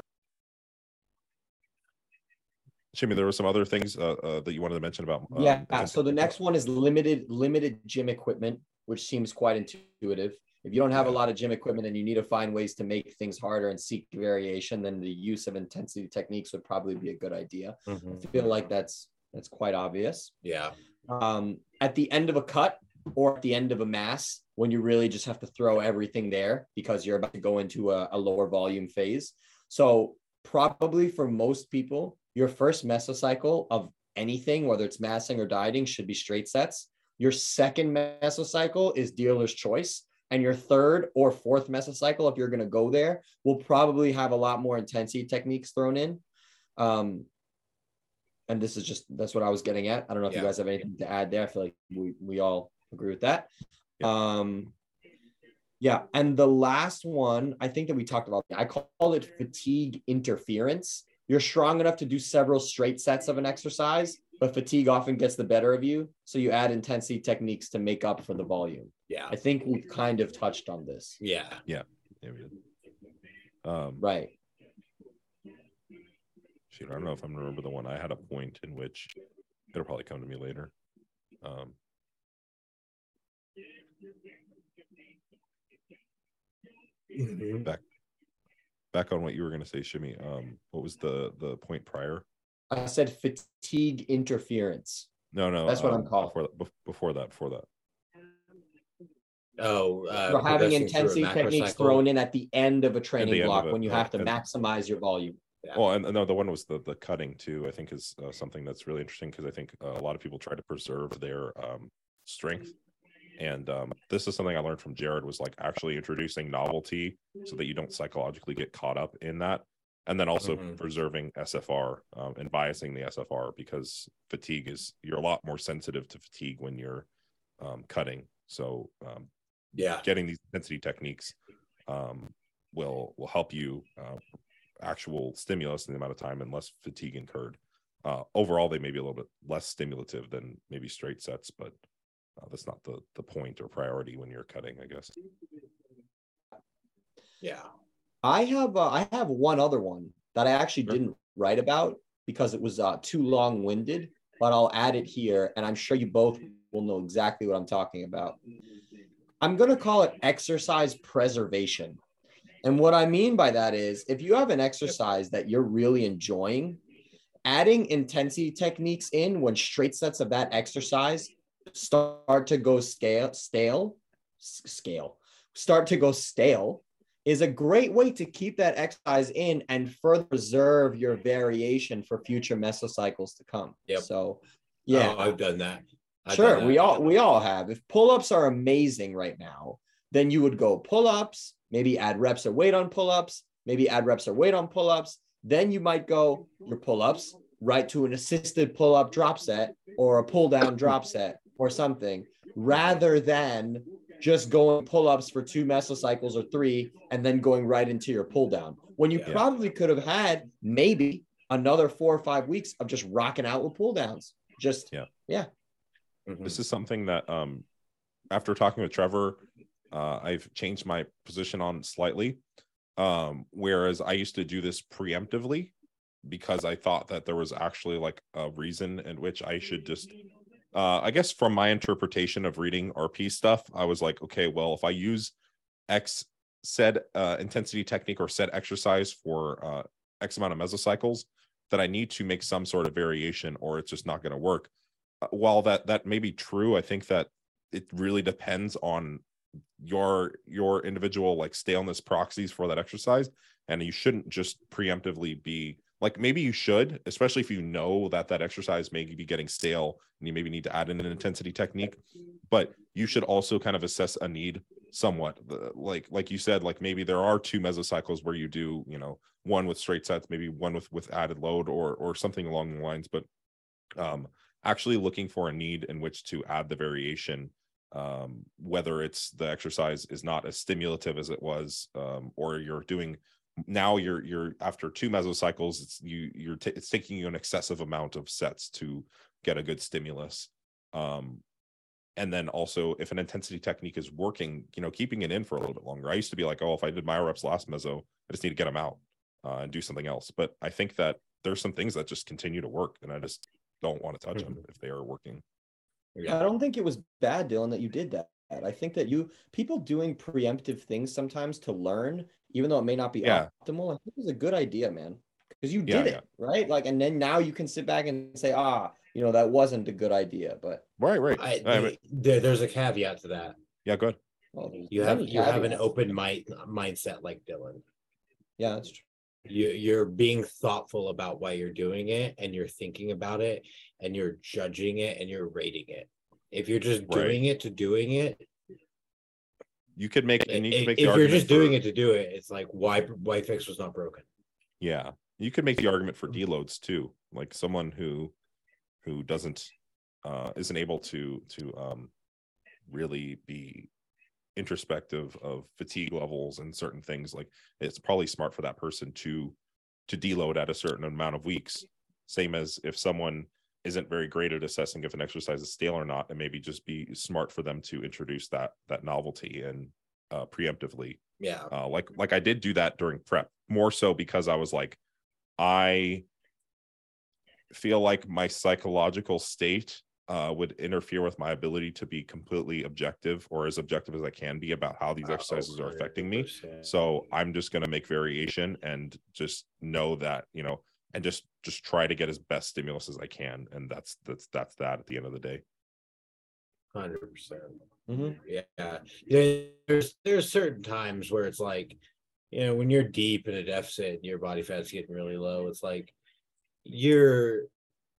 Shimmy, there were some other things uh, uh, that you wanted to mention about. Um, yeah. So the next one is limited limited gym equipment, which seems quite intuitive. If you don't have a lot of gym equipment and you need to find ways to make things harder and seek variation, then the use of intensity techniques would probably be a good idea. Mm-hmm. I feel like that's that's quite obvious. Yeah. Um, at the end of a cut or at the end of a mass, when you really just have to throw everything there because you're about to go into a, a lower volume phase. So probably for most people, your first mesocycle of anything, whether it's massing or dieting, should be straight sets. Your second mesocycle is dealer's choice. And your third or fourth mesocycle, if you're going to go there, will probably have a lot more intensity techniques thrown in. Um, and this is just that's what I was getting at. I don't know if yeah. you guys have anything to add there. I feel like we, we all agree with that. Yeah. Um, yeah. And the last one, I think that we talked about, I call it fatigue interference. You're strong enough to do several straight sets of an exercise, but fatigue often gets the better of you. So you add intensity techniques to make up for the volume. Yeah. I think we've kind of touched on this. Yeah. Yeah. yeah um, right. Shoot, I don't know if I'm gonna remember the one. I had a point in which it'll probably come to me later. Um, mm-hmm. back back on what you were going to say, Shimmy. Um, what was the the point prior? I said fatigue interference. No, no, that's what um, I'm calling. Before that, before that, before that. Oh, uh, for having intensity techniques cycle. thrown in at the end of a training block when you have to and, maximize your volume. Yeah. Well, and no, the one was the the cutting too. I think is uh, something that's really interesting because I think uh, a lot of people try to preserve their um, strength and um, this is something i learned from jared was like actually introducing novelty so that you don't psychologically get caught up in that and then also mm-hmm. preserving sfr um, and biasing the sfr because fatigue is you're a lot more sensitive to fatigue when you're um, cutting so um, yeah getting these intensity techniques um, will will help you uh, actual stimulus in the amount of time and less fatigue incurred uh, overall they may be a little bit less stimulative than maybe straight sets but uh, that's not the the point or priority when you're cutting, I guess. Yeah, I have uh, I have one other one that I actually sure. didn't write about because it was uh, too long winded, but I'll add it here, and I'm sure you both will know exactly what I'm talking about. I'm going to call it exercise preservation. And what I mean by that is if you have an exercise that you're really enjoying, adding intensity techniques in when straight sets of that exercise start to go scale stale scale start to go stale is a great way to keep that exercise in and further preserve your variation for future mesocycles to come. Yep. So oh, yeah, oh, I've done that. I've sure, done that. we all we all have. If pull-ups are amazing right now, then you would go pull-ups, maybe add reps or weight on pull-ups, maybe add reps or weight on pull-ups. Then you might go your pull-ups right to an assisted pull-up drop set or a pull-down drop set or something rather than just going pull-ups for two mesocycles or three and then going right into your pull down. When you yeah. probably could have had maybe another four or five weeks of just rocking out with pull downs. Just yeah. yeah. Mm-hmm. this is something that um after talking with trevor uh, i've changed my position on slightly. Um whereas i used to do this preemptively because i thought that there was actually like a reason in which i should just uh, I guess from my interpretation of reading RP stuff, I was like, okay, well, if I use X said uh, intensity technique or said exercise for uh, X amount of mesocycles, that I need to make some sort of variation or it's just not going to work. Uh, while that that may be true, I think that it really depends on your your individual like staleness proxies for that exercise, and you shouldn't just preemptively be like maybe you should especially if you know that that exercise may be getting stale and you maybe need to add in an intensity technique but you should also kind of assess a need somewhat like like you said like maybe there are two mesocycles where you do you know one with straight sets maybe one with with added load or or something along the lines but um actually looking for a need in which to add the variation um whether it's the exercise is not as stimulative as it was um or you're doing now you're you're after two mesocycles it's you you're t- it's taking you an excessive amount of sets to get a good stimulus um and then also if an intensity technique is working you know keeping it in for a little bit longer. I used to be like oh if i did my reps last meso i just need to get them out uh, and do something else but i think that there's some things that just continue to work and i just don't want to touch them if they are working. I don't think it was bad, Dylan, that you did that. I think that you people doing preemptive things sometimes to learn, even though it may not be Yeah. optimal, I think it was a good idea, man. Because you Yeah, did it, right? Like, and then now you can sit back and say, ah, you know, that wasn't a good idea. But right right I, I mean, there, there's a caveat to that. yeah good well, You have many you have an open mind mindset like Dylan. Yeah, that's true. You you're being thoughtful about why you're doing it, and you're thinking about it, and you're judging it, and you're rating it. If you're just Right. doing it to doing it, you could make and you could make if you're just doing it to do it, it's like why why fix was not broken. yeah you could make the argument for Mm-hmm. deloads too like someone who who doesn't uh isn't able to to um really be introspective of fatigue levels and certain things like it's probably smart for that person to to deload at a certain amount of weeks same as if someone isn't very great at assessing if an exercise is stale or not and maybe just be smart for them to introduce that that novelty and uh preemptively. Yeah, uh, like like I did do that during prep more so because I was like I feel like my psychological state uh, would interfere with my ability to be completely objective or as objective as I can be about how these exercises are affecting me. So I'm just going to make variation and just know that you know and just just try to get as best stimulus as I can and that's that's that's that at the end of the day. Hundred percent. Mhm. Yeah. Yeah. There's there's certain times where it's like, you know, when you're deep in a deficit and your body fat's getting really low, it's like your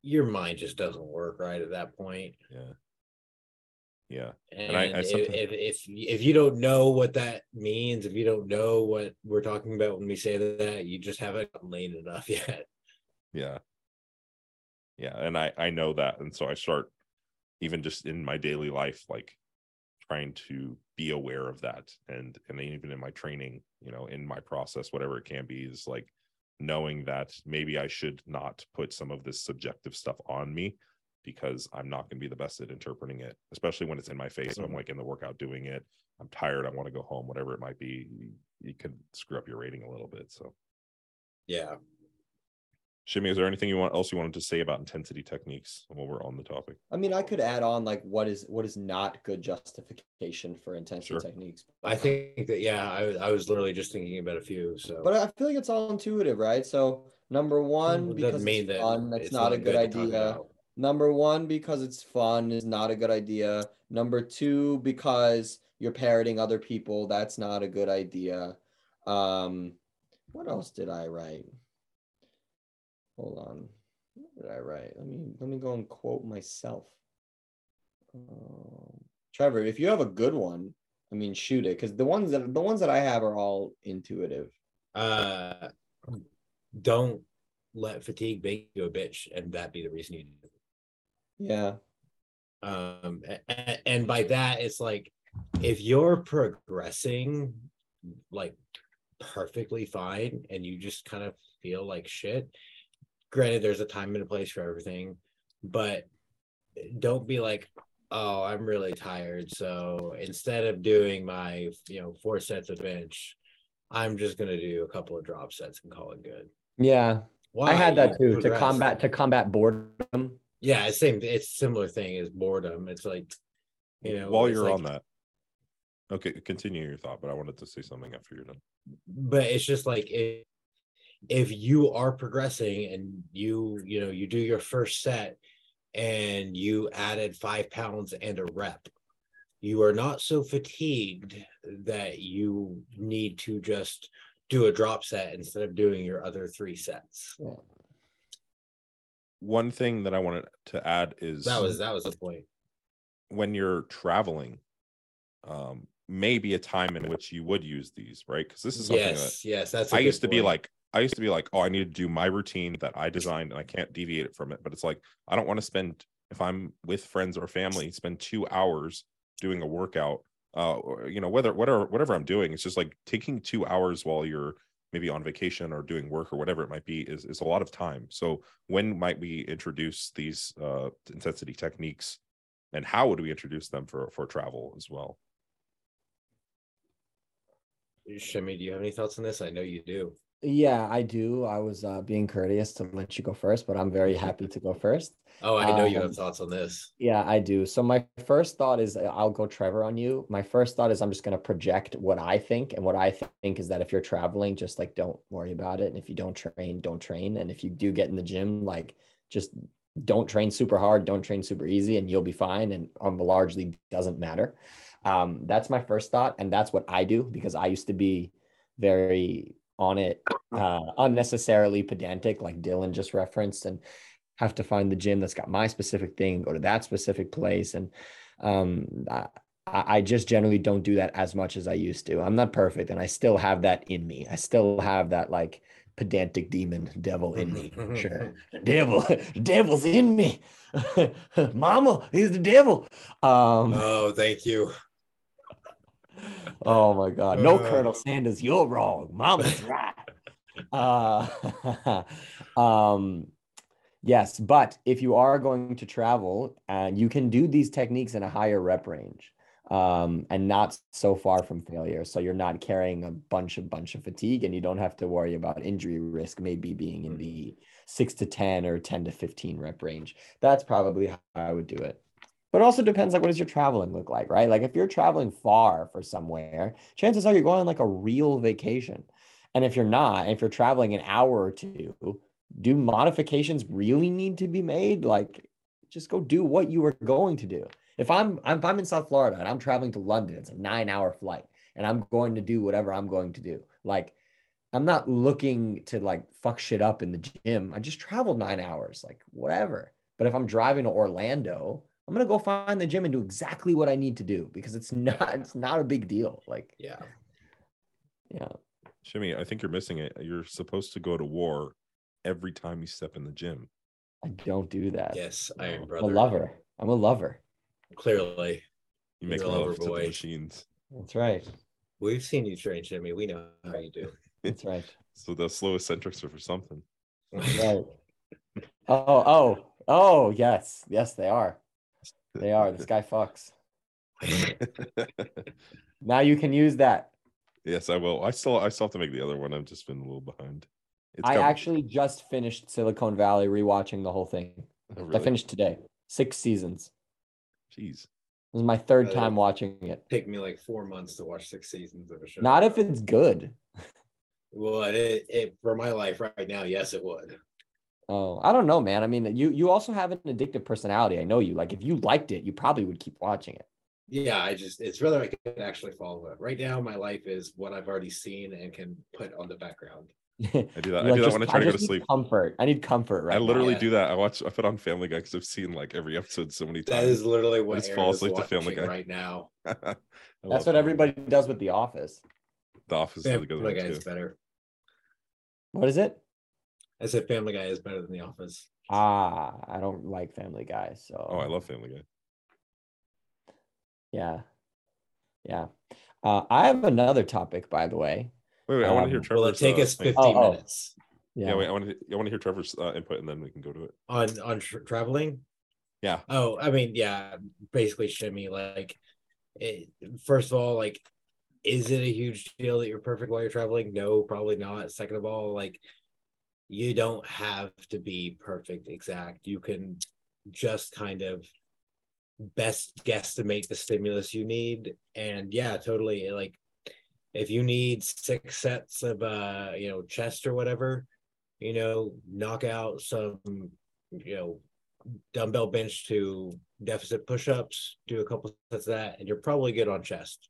your mind just doesn't work right at that point. Yeah. Yeah. And, I- I if, sometimes- if if if you don't know what that means, if you don't know what we're talking about when we say that, you just haven't gotten lane enough [laughs] yet. Yeah yeah and i i know that and so i start even just in my daily life like trying to be aware of that and and even in my training you know in my process whatever it can be is like knowing that maybe i should not put some of this subjective stuff on me because i'm not going to be the best at interpreting it especially when it's in my face i'm like in the workout doing it i'm tired i want to go home whatever it might be you could screw up your rating a little bit so Yeah. Shimmy, is there anything you want else you wanted to say about intensity techniques while we're on the topic? I mean, I could add on like what is what is not good justification for intensity Sure. techniques. I think that yeah, I was I was literally just thinking about a few. So But I feel like it's all intuitive, right? So number one, It because mean it's that fun, that's it's not a good to talk idea. Number one, because it's fun is not a good idea. Number two, because you're parroting other people, that's not a good idea. Um, what else did I write? Hold on. What did I write? Let me let me go and quote myself. Um, Trevor, if you have a good one, I mean, shoot it, because the ones that the ones that I have are all intuitive. Uh, don't let fatigue make you a bitch, and that be the reason you do. it. Yeah. Um, and by that, it's like if you're progressing like perfectly fine, and you just kind of feel like shit. Granted, there's a time and a place for everything, but don't be like, oh, I'm really tired. So instead of doing my, you know, four sets of bench, I'm just gonna do a couple of drop sets and call it good. Yeah. Why? I had that too to progress. combat to combat boredom. Yeah, it's same. It's similar thing as boredom. It's like, you know, While you're like- on that, okay, continue your thought, but I wanted to say something after you're done. but it's just like if, if you are progressing and you you know you do your first set and you added five pounds and a rep you are not so fatigued that you need to just do a drop set instead of doing your other three sets. One thing that I wanted to add is that was that was the point. when you're traveling, um, maybe a time in which you would use these, right? Because this is something that yes yes that's I used to be like, I used to be like, oh, I need to do my routine that I designed and I can't deviate it from it. But it's like, I don't want to spend, if I'm with friends or family, spend two hours doing a workout. Uh, you know, whether whatever whatever I'm doing, it's just like taking two hours while you're maybe on vacation or doing work or whatever it might be is is a lot of time. So when might we introduce these uh intensity techniques and how would we introduce them for for travel as well Shimmy, do you have any thoughts on this? I know you do. Yeah, I do. I was uh, being courteous to let you go first, but I'm very happy to go first. Oh, I know you have Um, thoughts on this. Yeah, I do. So my first thought is uh, I'll go Trevor on you. My first thought is I'm just going to project what I think, and what I think is that if you're traveling, just like don't worry about it. And if you don't train, don't train. And if you do get in the gym, like just don't train super hard, don't train super easy, and you'll be fine. And um, largely doesn't matter. Um, that's my first thought, and that's what I do because I used to be very on it, uh, unnecessarily pedantic, like Dylan just referenced, and have to find the gym that's got my specific thing, go to that specific place, and um, I, I just generally don't do that as much as I used to. I'm not perfect, and I still have that in me. I still have that like pedantic demon devil in me. [laughs] Sure, devil, [laughs] devil's in me. [laughs] Mama, he's the devil. Um, Oh, thank you. Oh my God. No, Uh. Colonel Sanders, you're wrong. Mama's right. Uh, [laughs] um, yes, but if you are going to travel, and you can do these techniques in a higher rep range um, and not so far from failure. So you're not carrying a bunch of bunch of fatigue and you don't have to worry about injury risk maybe being in the six to 10 or 10 to 15 rep range. That's probably how I would do it. But also depends like what does your traveling look like, right? Like if you're traveling far for somewhere, chances are you're going on like a real vacation. And if you're not, if you're traveling an hour or two, do modifications really need to be made? Like just go do what you were going to do. If I'm if I'm in South Florida and I'm traveling to London, it's a 9-hour flight and I'm going to do whatever I'm going to do. Like I'm not looking to like fuck shit up in the gym. I just traveled 9 hours, like whatever. But if I'm driving to Orlando, I'm gonna go find the gym and do exactly what I need to do because it's [laughs] not it's not a big deal. Like, Yeah. yeah, Shimmy, I think you're missing it. You're supposed to go to war every time you step in the gym. I don't do that. Yes, Iron I'm a lover. I'm a lover. Clearly. You make You're a love lover to the machines. That's right. We've seen you train, Shimmy. We know how you do. [laughs] That's right. So the slow eccentrics are for something. Right. [laughs] Oh, oh, oh, yes. Yes, they are. They are. This guy fucks. [laughs] Now you can use that. yes, I will. I still I still have to make the other one. I've just been a little behind. It's I coming. actually just finished Silicon Valley rewatching the whole thing. Oh, I finished today. Six seasons. Jeez. This is my third Uh, time watching it. Take me like four months to watch six seasons of a show. Not if it's good. well, it, it for my life right now, yes, it would. Oh, I don't know, man. I mean, you you also have an addictive personality. I know you. Like, if you liked it, you probably would keep watching it. Yeah, I just it's whether I can actually follow it. Right now, my life is what I've already seen and can put on the background. [laughs] I do that. I You're do like, that when I just- try to go to sleep. Comfort. I need comfort right I literally now. do that. I watch. I put on Family Guy because I've seen like every episode so many times. is literally what just Aaron fall is asleep to Family watching Guy. right now. [laughs] That's what Family everybody Guy. does with The Office. The Office is really good Family Guy is better. What is it? I said Family Guy is better than The Office. Ah, I don't like Family Guy. So Oh, I love Family Guy. Yeah, yeah. Uh, I have another topic, by the way. Wait, wait. I want to hear Um, Trevor's. Will it take uh, us thing. 50 Oh, oh. minutes Yeah. Yeah, wait. I want to. I want to hear Trevor's uh, input, and then we can go to it. on on tr traveling? Yeah. Oh, I mean, yeah, basically shimmy. Like, it, first of all, like, is it a huge deal that you're perfect while you're traveling? No, probably not. Second of all, like, you don't have to be perfect, exact. You can just kind of best guesstimate the stimulus you need. And yeah, totally. Like, if you need six sets of, uh, you know, chest or whatever, you know, knock out some, you know, dumbbell bench to deficit push-ups, do a couple sets of that, and you're probably good on chest.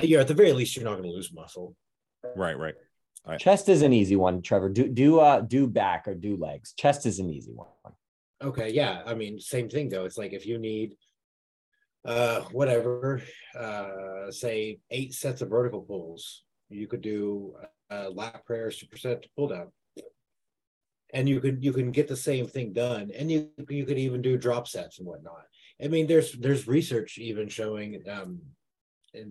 You're at the very least you're not going to lose muscle. Right, right. Chest is an easy one, Trevor. Do do uh do back or do legs. Chest is an easy one. Okay, yeah. I mean, same thing though. It's like if you need uh whatever, uh say eight sets of vertical pulls, you could do a lat prayer superset to pull down. And you could you can get the same thing done, and you you could even do drop sets and whatnot. I mean, there's there's research even showing um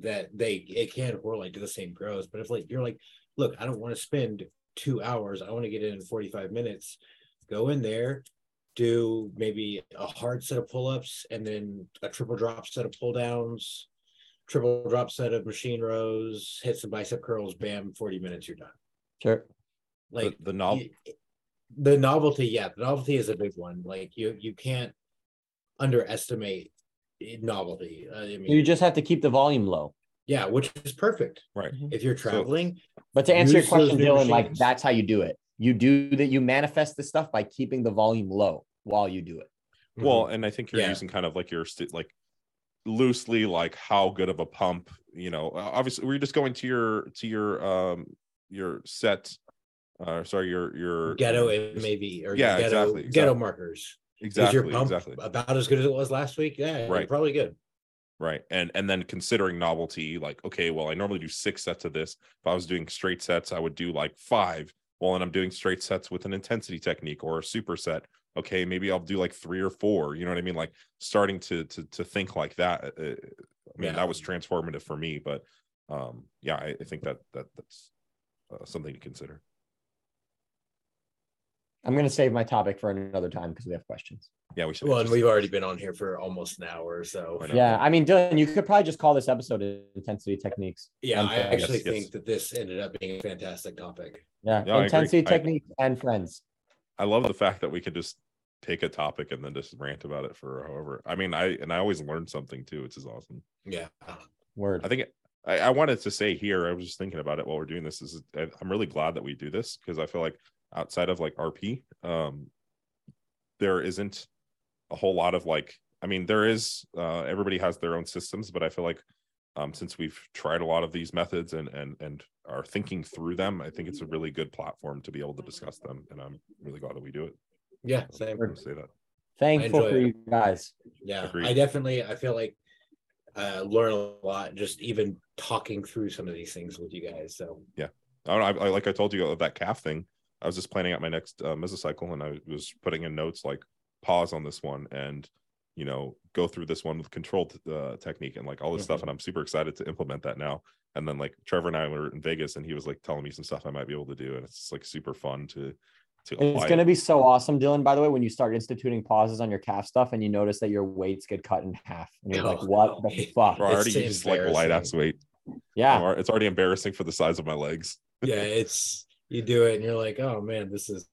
that they it can correlate to the same growth. But if like you're like, look, I don't want to spend two hours, I want to get in in 45 minutes, go in there, do maybe a hard set of pull-ups and then a triple drop set of pull downs, triple drop set of machine rows, hit some bicep curls, bam, 40 minutes, you're done. Sure. Like the, the novel. the novelty, yeah, the novelty is a big one. Like you you can't underestimate novelty. Uh, I mean, You just have to keep the volume low. Yeah, which is perfect. Right. If you're traveling, But to answer your question, new Dylan, like that's how you do it. You do that. You manifest the stuff by keeping the volume low while you do it. Well, and I think you're Yeah. using kind of like your st- like loosely like how good of a pump, you know. Obviously, we're just going to your to your um your set uh sorry, your your ghetto maybe or Yeah, ghetto, exactly, ghetto exactly. markers. Is exactly your pump exactly about as good as it was last week? Yeah, Right. probably good. Right and and then considering novelty like okay well i normally do six sets of this. If i was doing straight sets i would do like five. Well and i'm doing straight sets with an intensity technique or a superset. Okay maybe i'll do like three or four you know what i mean? Like starting to to to think like that uh, i mean Yeah. that was transformative for me but um yeah i, I think that that that's uh, something to consider. I'm gonna save my topic for another time because we have questions. Yeah we should. Well, and we've already been on here for almost an hour or so. I. Yeah, I mean, Dylan, you could probably just call this episode intensity techniques. Yeah, and I friends. actually Yes, yes. think that this ended up being a fantastic topic. yeah, Yeah, I agree. intensity I- techniques and friends. I love the fact that we could just take a topic and then just rant about it for however. I mean, I and I always learn something too, which is awesome. Yeah. Word. I think I, I wanted to say here. I was just thinking about it while we're doing this. Is I- I'm really glad that we do this because I feel like outside of like RP, um, there isn't a whole lot of like. I mean, there is. Uh, everybody has their own systems, but I feel like um, since we've tried a lot of these methods and and and are thinking through them, I think it's a really good platform to be able to discuss them, and I'm really glad that we do it. Yeah, same. I'm gonna say that. Thankful for it. you guys. Yeah, Agreed. I definitely I feel like uh learn a lot just even talking through some of these things with you guys. So yeah I don't know. I, I, like I told you that calf thing. I was just planning out my next uh, mesocycle, and I was putting in notes like pause on this one, and you know go through this one with control t- uh, technique and like all this stuff. And I'm super excited to implement that now. And then like Trevor and I were in Vegas, and he was like telling me some stuff I might be able to do, and it's like super fun to to It's going to be so awesome, Dylan, by the way, when you start instituting pauses on your calf stuff and you notice that your weights get cut in half. And you're like, Oh, what no. the fuck? Bro, I already It's used like light ass weight. Yeah. It's already embarrassing for the size of my legs. yeah, it's you do it and you're like, oh man, this is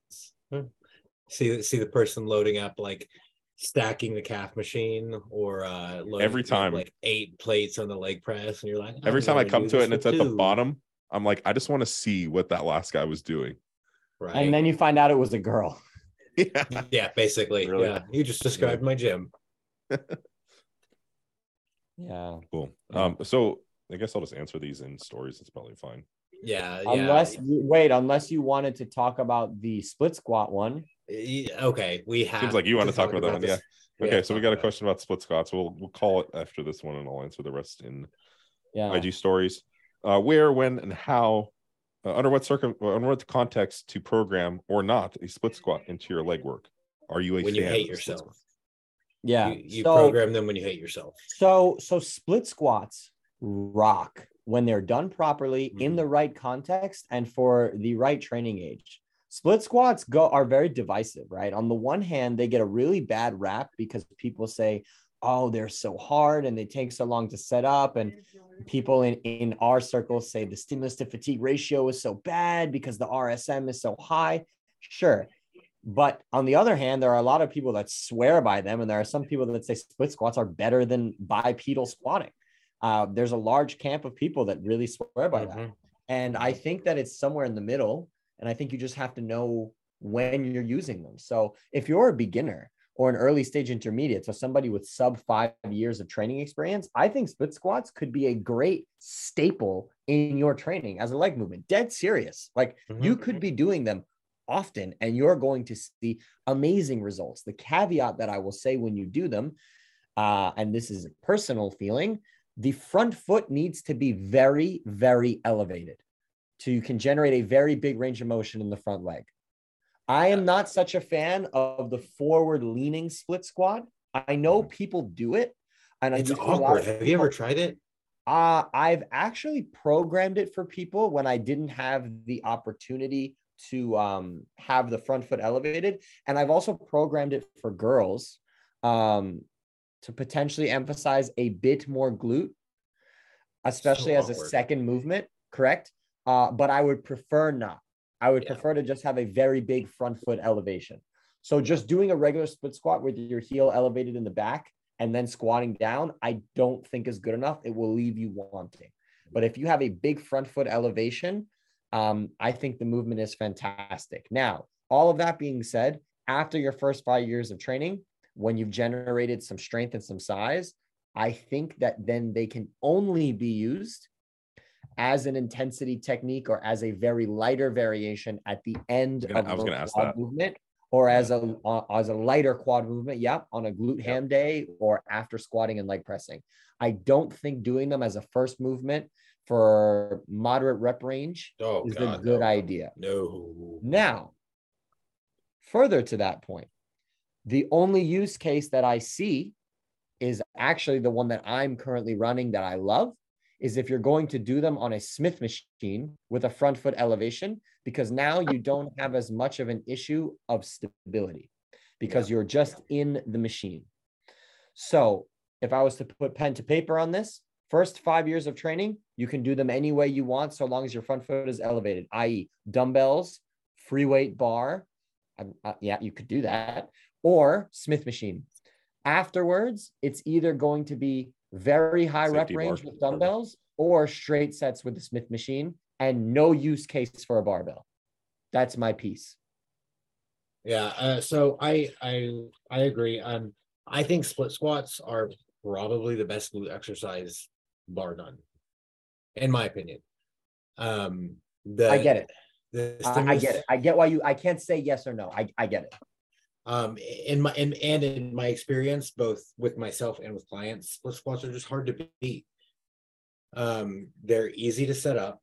see see the person loading up like stacking the calf machine or uh loading, Every time. like eight plates on the leg press and you're like Every time I come to it and it's with at the bottom, I'm like, I just want to see what that last guy was doing. right And then you find out it was a girl. [laughs] yeah. yeah basically Really? yeah you just described my gym [laughs] Yeah. Cool. Um, so I guess I'll just answer these in stories. It's probably fine. yeah yeah Unless you wait, unless you wanted to talk about the split squat one. Y- okay we have Seems like you want to talk about that one. Yeah. this. Okay, so we got a question about split squats. We'll we'll call it after this one, and I'll answer the rest in Yeah. IG stories. Uh, where, when, and how, uh, under what circum, under what context to program or not a split squat into your leg work? Are you a When you hate yourself. Yeah. you, you so, program them when you hate yourself so so split squats rock when they're done properly in Mhm. the right context and for the right training age. Split squats go are very divisive, right? On the one hand, they get a really bad rap because people say, "Oh, they're so hard and they take so long to set up," and people in in our circles say the stimulus to fatigue ratio is so bad because the RSM is so high. Sure. But on the other hand, there are a lot of people that swear by them, and there are some people that say split squats are better than bipedal squatting. Uh, there's a large camp of people that really swear by that. Mhm. And I think that it's somewhere in the middle. And I think you just have to know when you're using them. So if you're a beginner or an early stage intermediate, so somebody with sub five years of training experience, I think split squats could be a great staple in your training as a leg movement. Dead serious. Like you could be doing them often and you're going to see amazing results. The caveat that I will say when you do them, uh, and this is a personal feeling, the front foot needs to be very, very elevated so you can generate a very big range of motion in the front leg. I am not such a fan of the forward leaning split squat. I know people do it. And it's do see a lot awkward have you ever tried it uh, I've actually programmed it for people when I didn't have the opportunity to um, have the front foot elevated. And I've also programmed it for girls um, to potentially emphasize a bit more glute, especially as a second movement, correct? Uh, but I would prefer not. I would Yeah. prefer to just have a very big front foot elevation. So just doing a regular split squat with your heel elevated in the back and then squatting down, I don't think is good enough. It will leave you wanting. But if you have a big front foot elevation, um, I think the movement is fantastic. Now, all of that being said, after your first five years of training, when you've generated some strength and some size, I think that then they can only be used as an intensity technique or as a very lighter variation at the end gonna- of I was gonna ask quad that. movement or as a uh, as a lighter quad movement yep on a glute ham day or after squatting and leg pressing i don't think doing them as a first movement for moderate rep range Oh, is God, a good no. idea No. now further to that point the only use case that i see is actually the one that i'm currently running that i love is if you're going to do them on a smith machine with a front foot elevation because now you don't have as much of an issue of stability because you're just in the machine. So if i was to put pen to paper on this first five years of training you can do them any way you want so long as your front foot is elevated i.e dumbbells free weight bar um, uh, yeah you could do that or smith machine. Afterwards it's either going to be very high rep Safety bar. range with dumbbells or straight sets with the smith machine and no use case for a barbell. That's my piece. Yeah, uh, so I I I agree. Um, I think split squats are probably the best glute exercise, bar none, in my opinion. Um, the i get it. The I, I get it. I get why you i can't say yes or no. I, I get it Um, in my in, and in my experience, both with myself and with clients, split squats are just hard to beat. Um, they're easy to set up.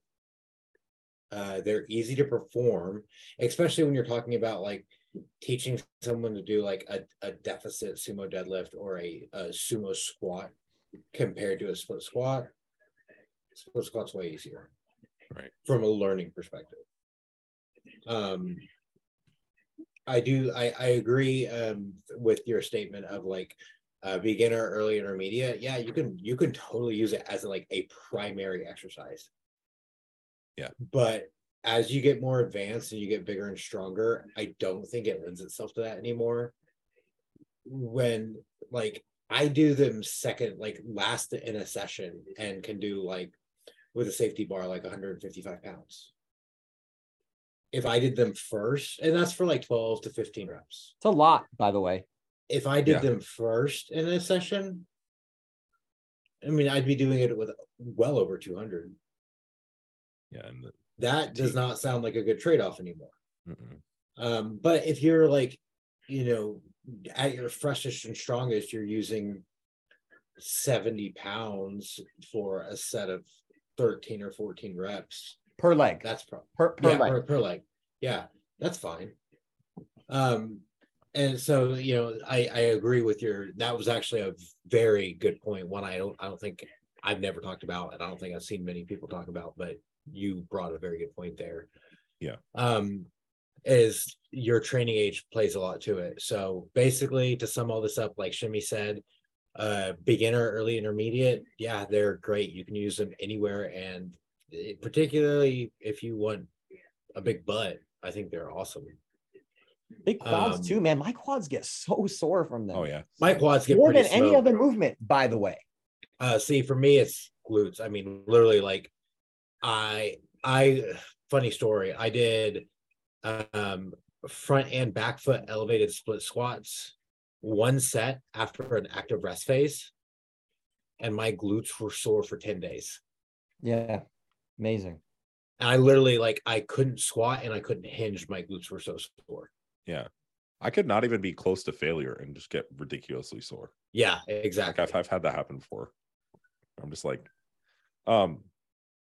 Uh, they're easy to perform, especially when you're talking about like teaching someone to do like a, a deficit sumo deadlift or a, a sumo squat compared to a split squat. Split squat's way easier. Right. From a learning perspective. Um, I do, I, I agree um, with your statement of like uh, beginner, early, intermediate. Yeah, you can, you can totally use it as like a primary exercise. Yeah. But as you get more advanced and you get bigger and stronger, I don't think it lends itself to that anymore. When like I do them second, like last in a session and can do like with a safety bar like 155 pounds. If I did them first, and that's for like 12 to 15 reps. it's a lot by the way If I did Yeah. them first in a session, I mean, I'd be doing it with well over 200. Yeah. And the, That does not sound like a good trade off anymore. Um, but if you're like, you know, at your freshest and strongest, you're using 70 pounds for a set of 13 or 14 reps. Per leg That's probably per, per yeah, leg per, per leg. Yeah, that's fine. Um, and so you know, I I agree with your. That was actually a very good point. One I don't I don't think I've never talked about, and I don't think I've seen many people talk about, but you brought a very good point there. Yeah. Um, is your training age plays a lot to it. So basically, to sum all this up, like Shimmy said, uh, beginner, early, intermediate, yeah, they're great. You can use them anywhere, and particularly if you want a big butt, I think they're awesome. big quads um, too man my quads get so sore from them oh yeah. My quads get more pretty than any other movement by the way Uh, see, for me, it's glutes. I mean, literally, like, I, I, funny story. I did, um, front and back foot elevated split squats, one set after an active rest phase, and my glutes were sore for ten days. yeah amazing And I literally, like, I couldn't squat and I couldn't hinge. My glutes were so sore. Yeah. I could not even be close to failure and just get ridiculously sore. Yeah, Like exactly. I've, I've had that happen before. I'm just like, um,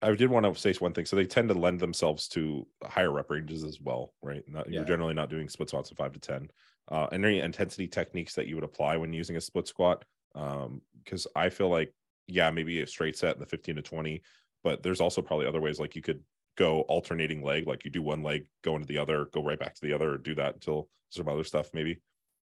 I did want to say one thing. So they tend to lend themselves to higher rep ranges as well, right? Not, You're generally not doing split squats of five to ten. Uh, and any intensity techniques that you would apply when using a split squat, um, because I feel like, yeah, maybe a straight set in the 15 to 20, but there's also probably other ways like you could go alternating leg, like you do one leg, go into the other, go right back to the other, or do that until some other stuff maybe.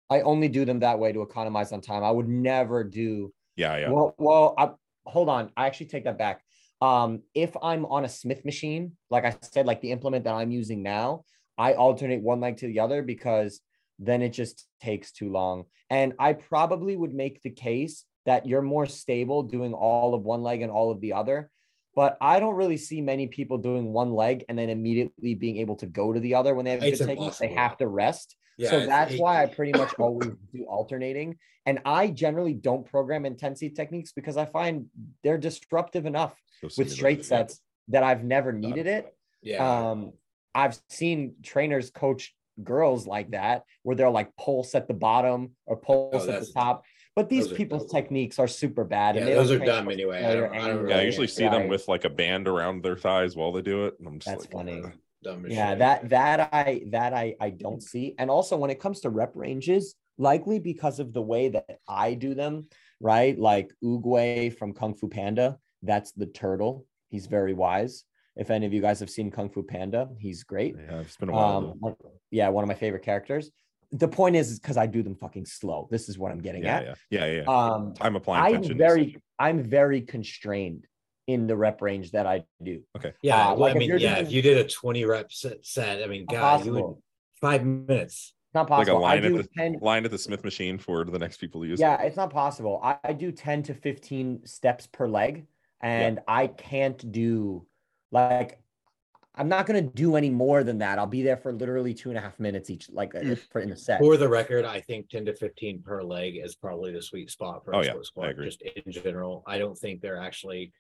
I only do them that way to economize on time. I would never do Yeah, yeah. Well, well, I, hold on. I actually take that back. Um, if I'm on a Smith machine, like I said, like the implement that I'm using now, I alternate one leg to the other because then it just takes too long. And I probably would make the case that you're more stable doing all of one leg and all of the other. But I don't really see many people doing one leg and then immediately being able to go to the other when they have It's good techniques. They have to rest Yeah, so that's it- why I [laughs] pretty much always do alternating. And I generally don't program intensity techniques because I find they're disruptive enough Go with straight it, sets that I've never needed it. Yeah. Um, I've seen trainers coach girls like that where they're like pulse at the bottom or pulse Oh, at the top. But these those people's dumb. techniques are super bad. yeah, and those are dumb anyway. I don't, I don't anyway. Yeah, I usually see Right. them with like a band around their thighs while they do it. And I'm just That's like, funny. "Ugh." dumb as yeah shit. that that i that i i don't see and also when it comes to rep ranges likely because of the way that i do them right like Oogway from kung fu panda that's the turtle he's very wise if any of you guys have seen kung fu panda he's great Yeah, it's been a while. um yeah one of my favorite characters the point is because i do them fucking slow this is what i'm getting yeah, at yeah, yeah, yeah, yeah. um Time applying i'm tension. very i'm very constrained in the rep range that i do Okay. Yeah, uh, well, like I mean, you're yeah, doing- if you did a 20 rep set, set I mean, Not God, you would five minutes. It's not Like a possible. I line at do the- 10, line at the Smith machine for the next people to use. yeah, it's not possible. I, I do 10 to 15 steps per leg, and I can't do like I'm not gonna do any more than that. I'll be there for literally two and a half minutes each, like uh, Mm. for in the set. For the record, I think 10 to 15 per leg is probably the sweet spot for Oh, a yeah, split I squat. agree. Just in general, I don't think they're actually.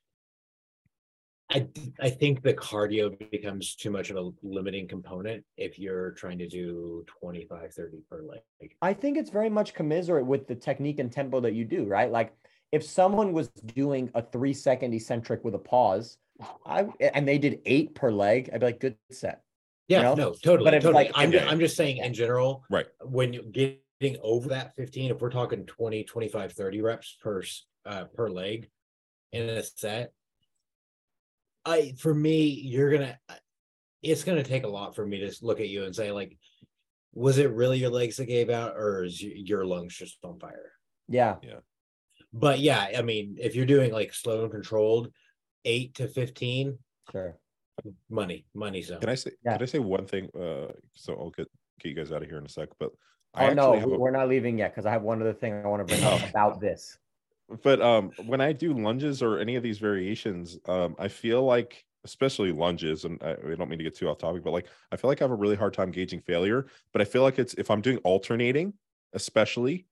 I I think the cardio becomes too much of a limiting component if you're trying to do 25, 30 per leg. I think it's very much commiserate with the technique and tempo that you do, right? Like if someone was doing a three second eccentric with a pause, I and they did eight per leg, I'd be like, good set. Yeah, know? no, totally, But if, totally. like, I'm, yeah, I'm just saying in general, Right. when you're getting over that 15, if we're talking 20, 25, 30 reps per uh per leg in a set, I for me, you're gonna it's gonna take a lot for me to look at you and say, like, was it really your legs that gave out, or is your lungs just on fire? Yeah. Yeah. But yeah, I mean, if you're doing like slow and controlled, eight to 15, Sure. money, money zone. Can I say? Yeah. Can I say one thing? Uh, so I'll get get you guys out of here in a sec. But Oh I no, actually have a- we're not leaving yet because I have one other thing I want to bring up Oh. about this. but um when i do lunges or any of these variations um i feel like especially lunges and I, I don't mean to get too off topic but like i feel like i have a really hard time gauging failure but i feel like it's if i'm doing alternating especially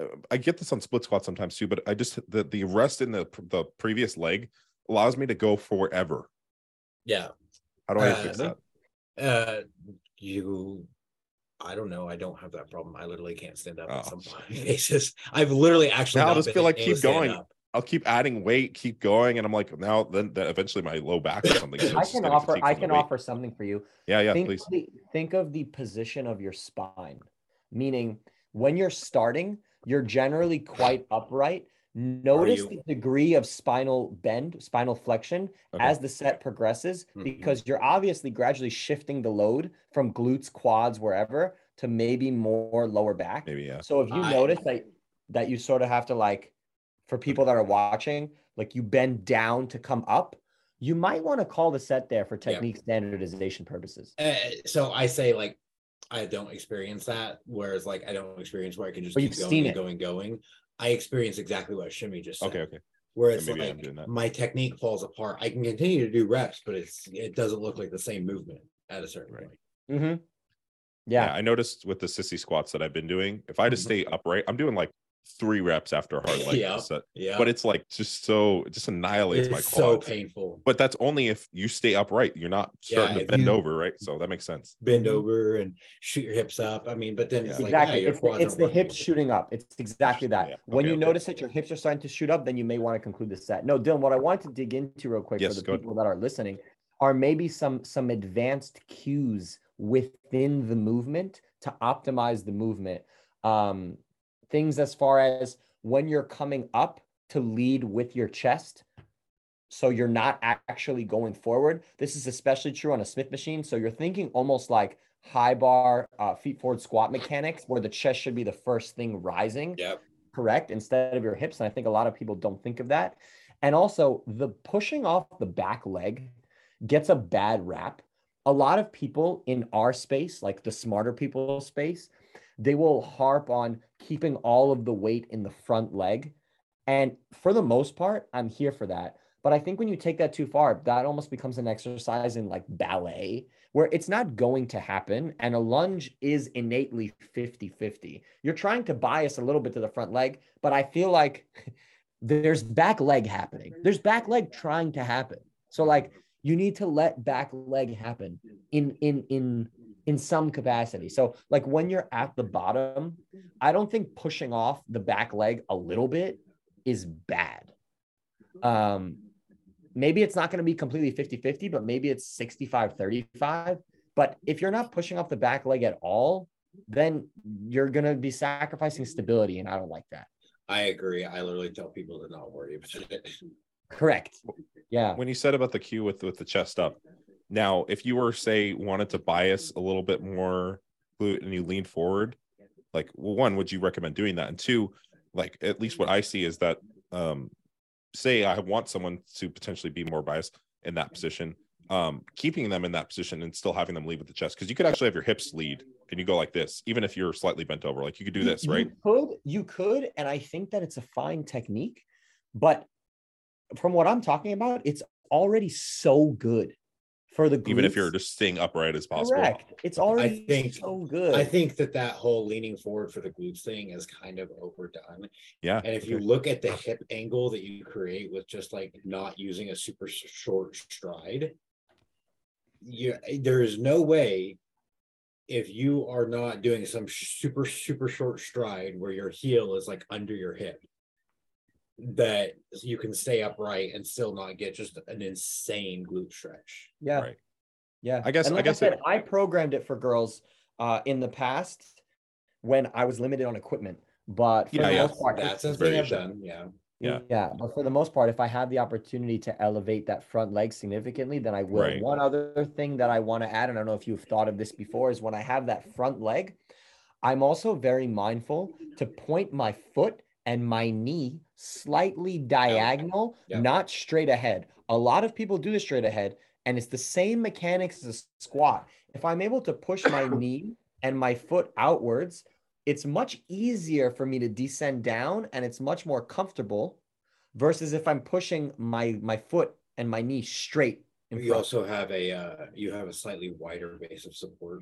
uh, i get this on split squats sometimes too but i just the the rest in the the previous leg allows me to go forever yeah. how do i Uh, fix that Uh, you, I don't know. I don't have that problem. I literally can't stand up Oh. on [laughs] some cases. I've literally actually. Now I not just feel like keep going. up. i'll keep adding weight keep going and i'm like now then, then eventually my low back or something I can offer I from the can weight. offer something for you. yeah yeah think please Of the, think of the position of your spine, meaning when you're starting, you're generally quite upright. Notice you? the degree of spinal bend, spinal flexion Okay. as the set progresses, Mhm. because you're obviously gradually shifting the load from glutes, quads, wherever to maybe more lower back. maybe yeah So if you I- notice that that you sort of have to like, for people that are watching, like you bend down to come up, you might want to call the set there for Yeah. technique standardization purposes. Uh, so I say like, I don't experience that. Whereas like, I don't experience where I can just But keep you've going and going, going. I experience exactly what Shimmy just said. okay okay Where it's maybe like my technique falls apart. I can continue to do reps, but it's it doesn't look like the same movement at a certain Right. point. Mm-hmm. Yeah. Yeah. I noticed with the sissy squats that I've been doing, if I just Mhm. stay upright, I'm doing like three reps after a hard [laughs] leg Yeah. set. Yeah, But it's like just so it just annihilates my it's so painful. but that's only if you stay upright. You're not starting Yeah, to bend over, right? So that makes sense. Bend Mhm. over and shoot your hips up. I mean, but then it's Yeah. like, yeah, Exactly. your it's the, it's the working. hips shooting up. It's exactly that. Yeah. When Okay, you okay. notice that your hips are starting to shoot up, then you may want to conclude the set. No, Dylan, what I wanted to dig into real quick Yes, for the go ahead. people that are listening are maybe some some advanced cues within the movement to optimize the movement. Um, things as far as when you're coming up to lead with your chest, So you're not actually going forward. This is especially true on a Smith machine. So you're thinking almost like high bar uh, feet forward squat mechanics, where the chest should be the first thing rising. Yep. Correct. Instead of your hips. And I think a lot of people don't think of that. And also the pushing off the back leg gets a bad rap. A lot of people in our space, like the smarter people space, they will harp on keeping all of the weight in the front leg. And for the most part, I'm here for that. But I think when you take that too far, that almost becomes an exercise in like ballet where it's not going to happen. And a lunge is innately 50 50. You're trying to bias a little bit to the front leg, but I feel like [laughs] there's back leg happening. There's back leg trying to happen. So, like, you need to let back leg happen in in in in some capacity. So like when you're at the bottom, I don't think pushing off the back leg a little bit is bad. Um maybe it's not going to be completely 50-50, but maybe it's 65-35. But if you're not pushing off the back leg at all, then you're going to be sacrificing stability and I don't like that. I agree. I literally tell people to not worry about it. Correct. Yeah. When you said about the cue with with the chest up, now if you were say wanted to bias a little bit more glute and you lean forward, like well, one, would you recommend doing that? And two, like at least what I see is that um say I want someone to potentially be more biased in that position, um, keeping them in that position and still having them lead with the chest because you could actually have your hips lead and you go like this, even if you're slightly bent over. Like you could do this, You- right? You could, you could, and I think that it's a fine technique, but from what I'm talking about, it's already so good for the glutes. Even if you're just staying upright as possible. correct. It's already think- so good. I think that that whole leaning forward for the glutes thing is kind of overdone. Yeah. And if you look at the hip angle that you create with just like not using a super short stride, you there is no way if you are not doing some super super short stride where your heel is like under your hip that you can stay upright and still not get just an insane glute stretch. yeah. Right. Yeah. I guess- And I like guess said, it- I programmed it for girls uh, in the past when I was limited on equipment. But for Yeah, the yeah. most part, That's a it's thing I've done. Yeah. Yeah. Yeah, but for the most part, if I have the opportunity to elevate that front leg significantly, then I will. Right. One other thing that I want to add, and I don't know if you've thought of this before, is when I have that front leg, I'm also very mindful to point my foot and my knee slightly diagonal, Yeah. not straight ahead. A lot of people do this straight ahead, and it's the same mechanics as a squat. If I'm able to push my [coughs] knee and my foot outwards, it's much easier for me to descend down and it's much more comfortable versus if I'm pushing my my foot and my knee straight You also have a uh, you have a slightly wider base of support,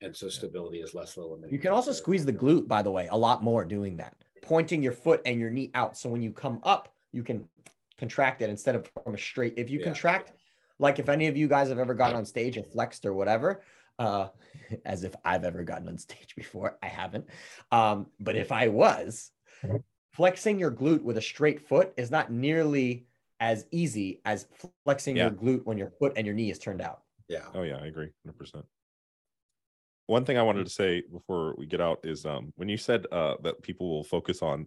and so stability is less limiting. You can also squeeze the glute, by the way, a lot more doing that. Pointing your foot and your knee out. So when you come up, you can contract it instead of from a straight. If you Yeah. contract, like if any of you guys have ever gotten on stage and flexed or whatever, uh, [laughs] as if I've ever gotten on stage before, I haven't. Um, but if I was, flexing your glute with a straight foot is not nearly as easy as flexing Yeah. your glute when your foot and your knee is turned out. Yeah. Oh yeah, I agree, hundred percent. One thing I wanted to say before we get out is um when you said uh that people will focus on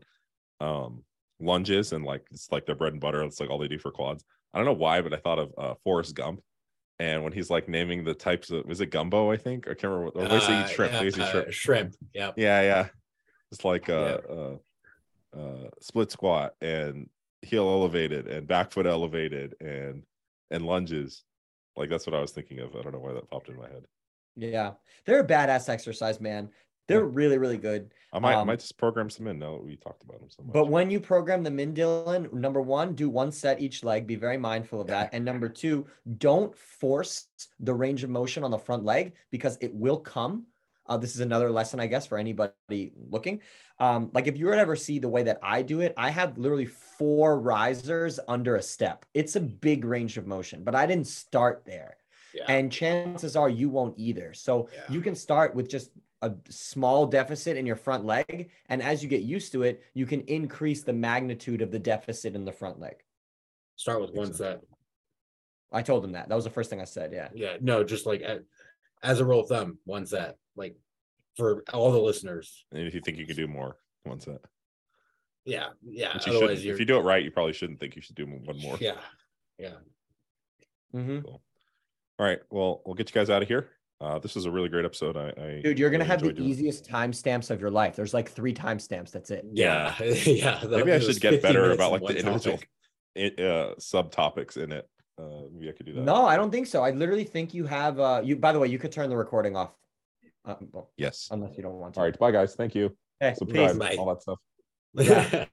um lunges and like it's like their bread and butter, it's like all they do for quads. I don't know why, but I thought of uh Forrest Gump. And when he's like naming the types of is it gumbo, I think? I can't remember what they Uh, eat shrimp. yeah, they say uh, shrimp. shrimp. Yeah. Yeah, yeah. It's like uh uh uh split squat and heel elevated and back foot elevated and and lunges. Like that's what I was thinking of. I don't know why that popped in my head. Yeah. They're a badass exercise, man. They're really, really good. I might, I Um, might just program some in now that we talked about them so much. But when you program them in, Dylan, number one, do one set each leg. Be very mindful of that. And number two, don't force the range of motion on the front leg because it will come. Uh, this is another lesson, I guess, for anybody looking. Um, like if you to ever see the way that I do it, I have literally four risers under a step. It's a big range of motion, but I didn't start there. Yeah. And chances are you won't either. So Yeah. you can start with just a small deficit in your front leg. And as you get used to it, you can increase the magnitude of the deficit in the front leg. Start with one set. I told him that. That was the first thing I said. Yeah. Yeah. No, just like as a rule of thumb, one set. Like for all the listeners. and if you think you could do more, one set. Yeah. Yeah. Which you Otherwise, you're If you do it right, you probably shouldn't think you should do one more. yeah. Yeah. Mhm. All right. Well, we'll get you guys out of here. Uh, this is a really great episode. I, I Dude, you're gonna really have the doing easiest timestamps of your life. There's like three timestamps. That's it. Yeah. [laughs] yeah. Maybe I should [laughs] get better about like the individual it, uh, subtopics in it. Uh, maybe I could do that. No, I don't think so. I literally think you have. Uh, you. By the way, you could turn the recording off, uh, well, Yes. unless you don't want to. All right. Bye, guys. Thank you. Hey, Subscribe. Bye. All that stuff. [laughs] Yeah.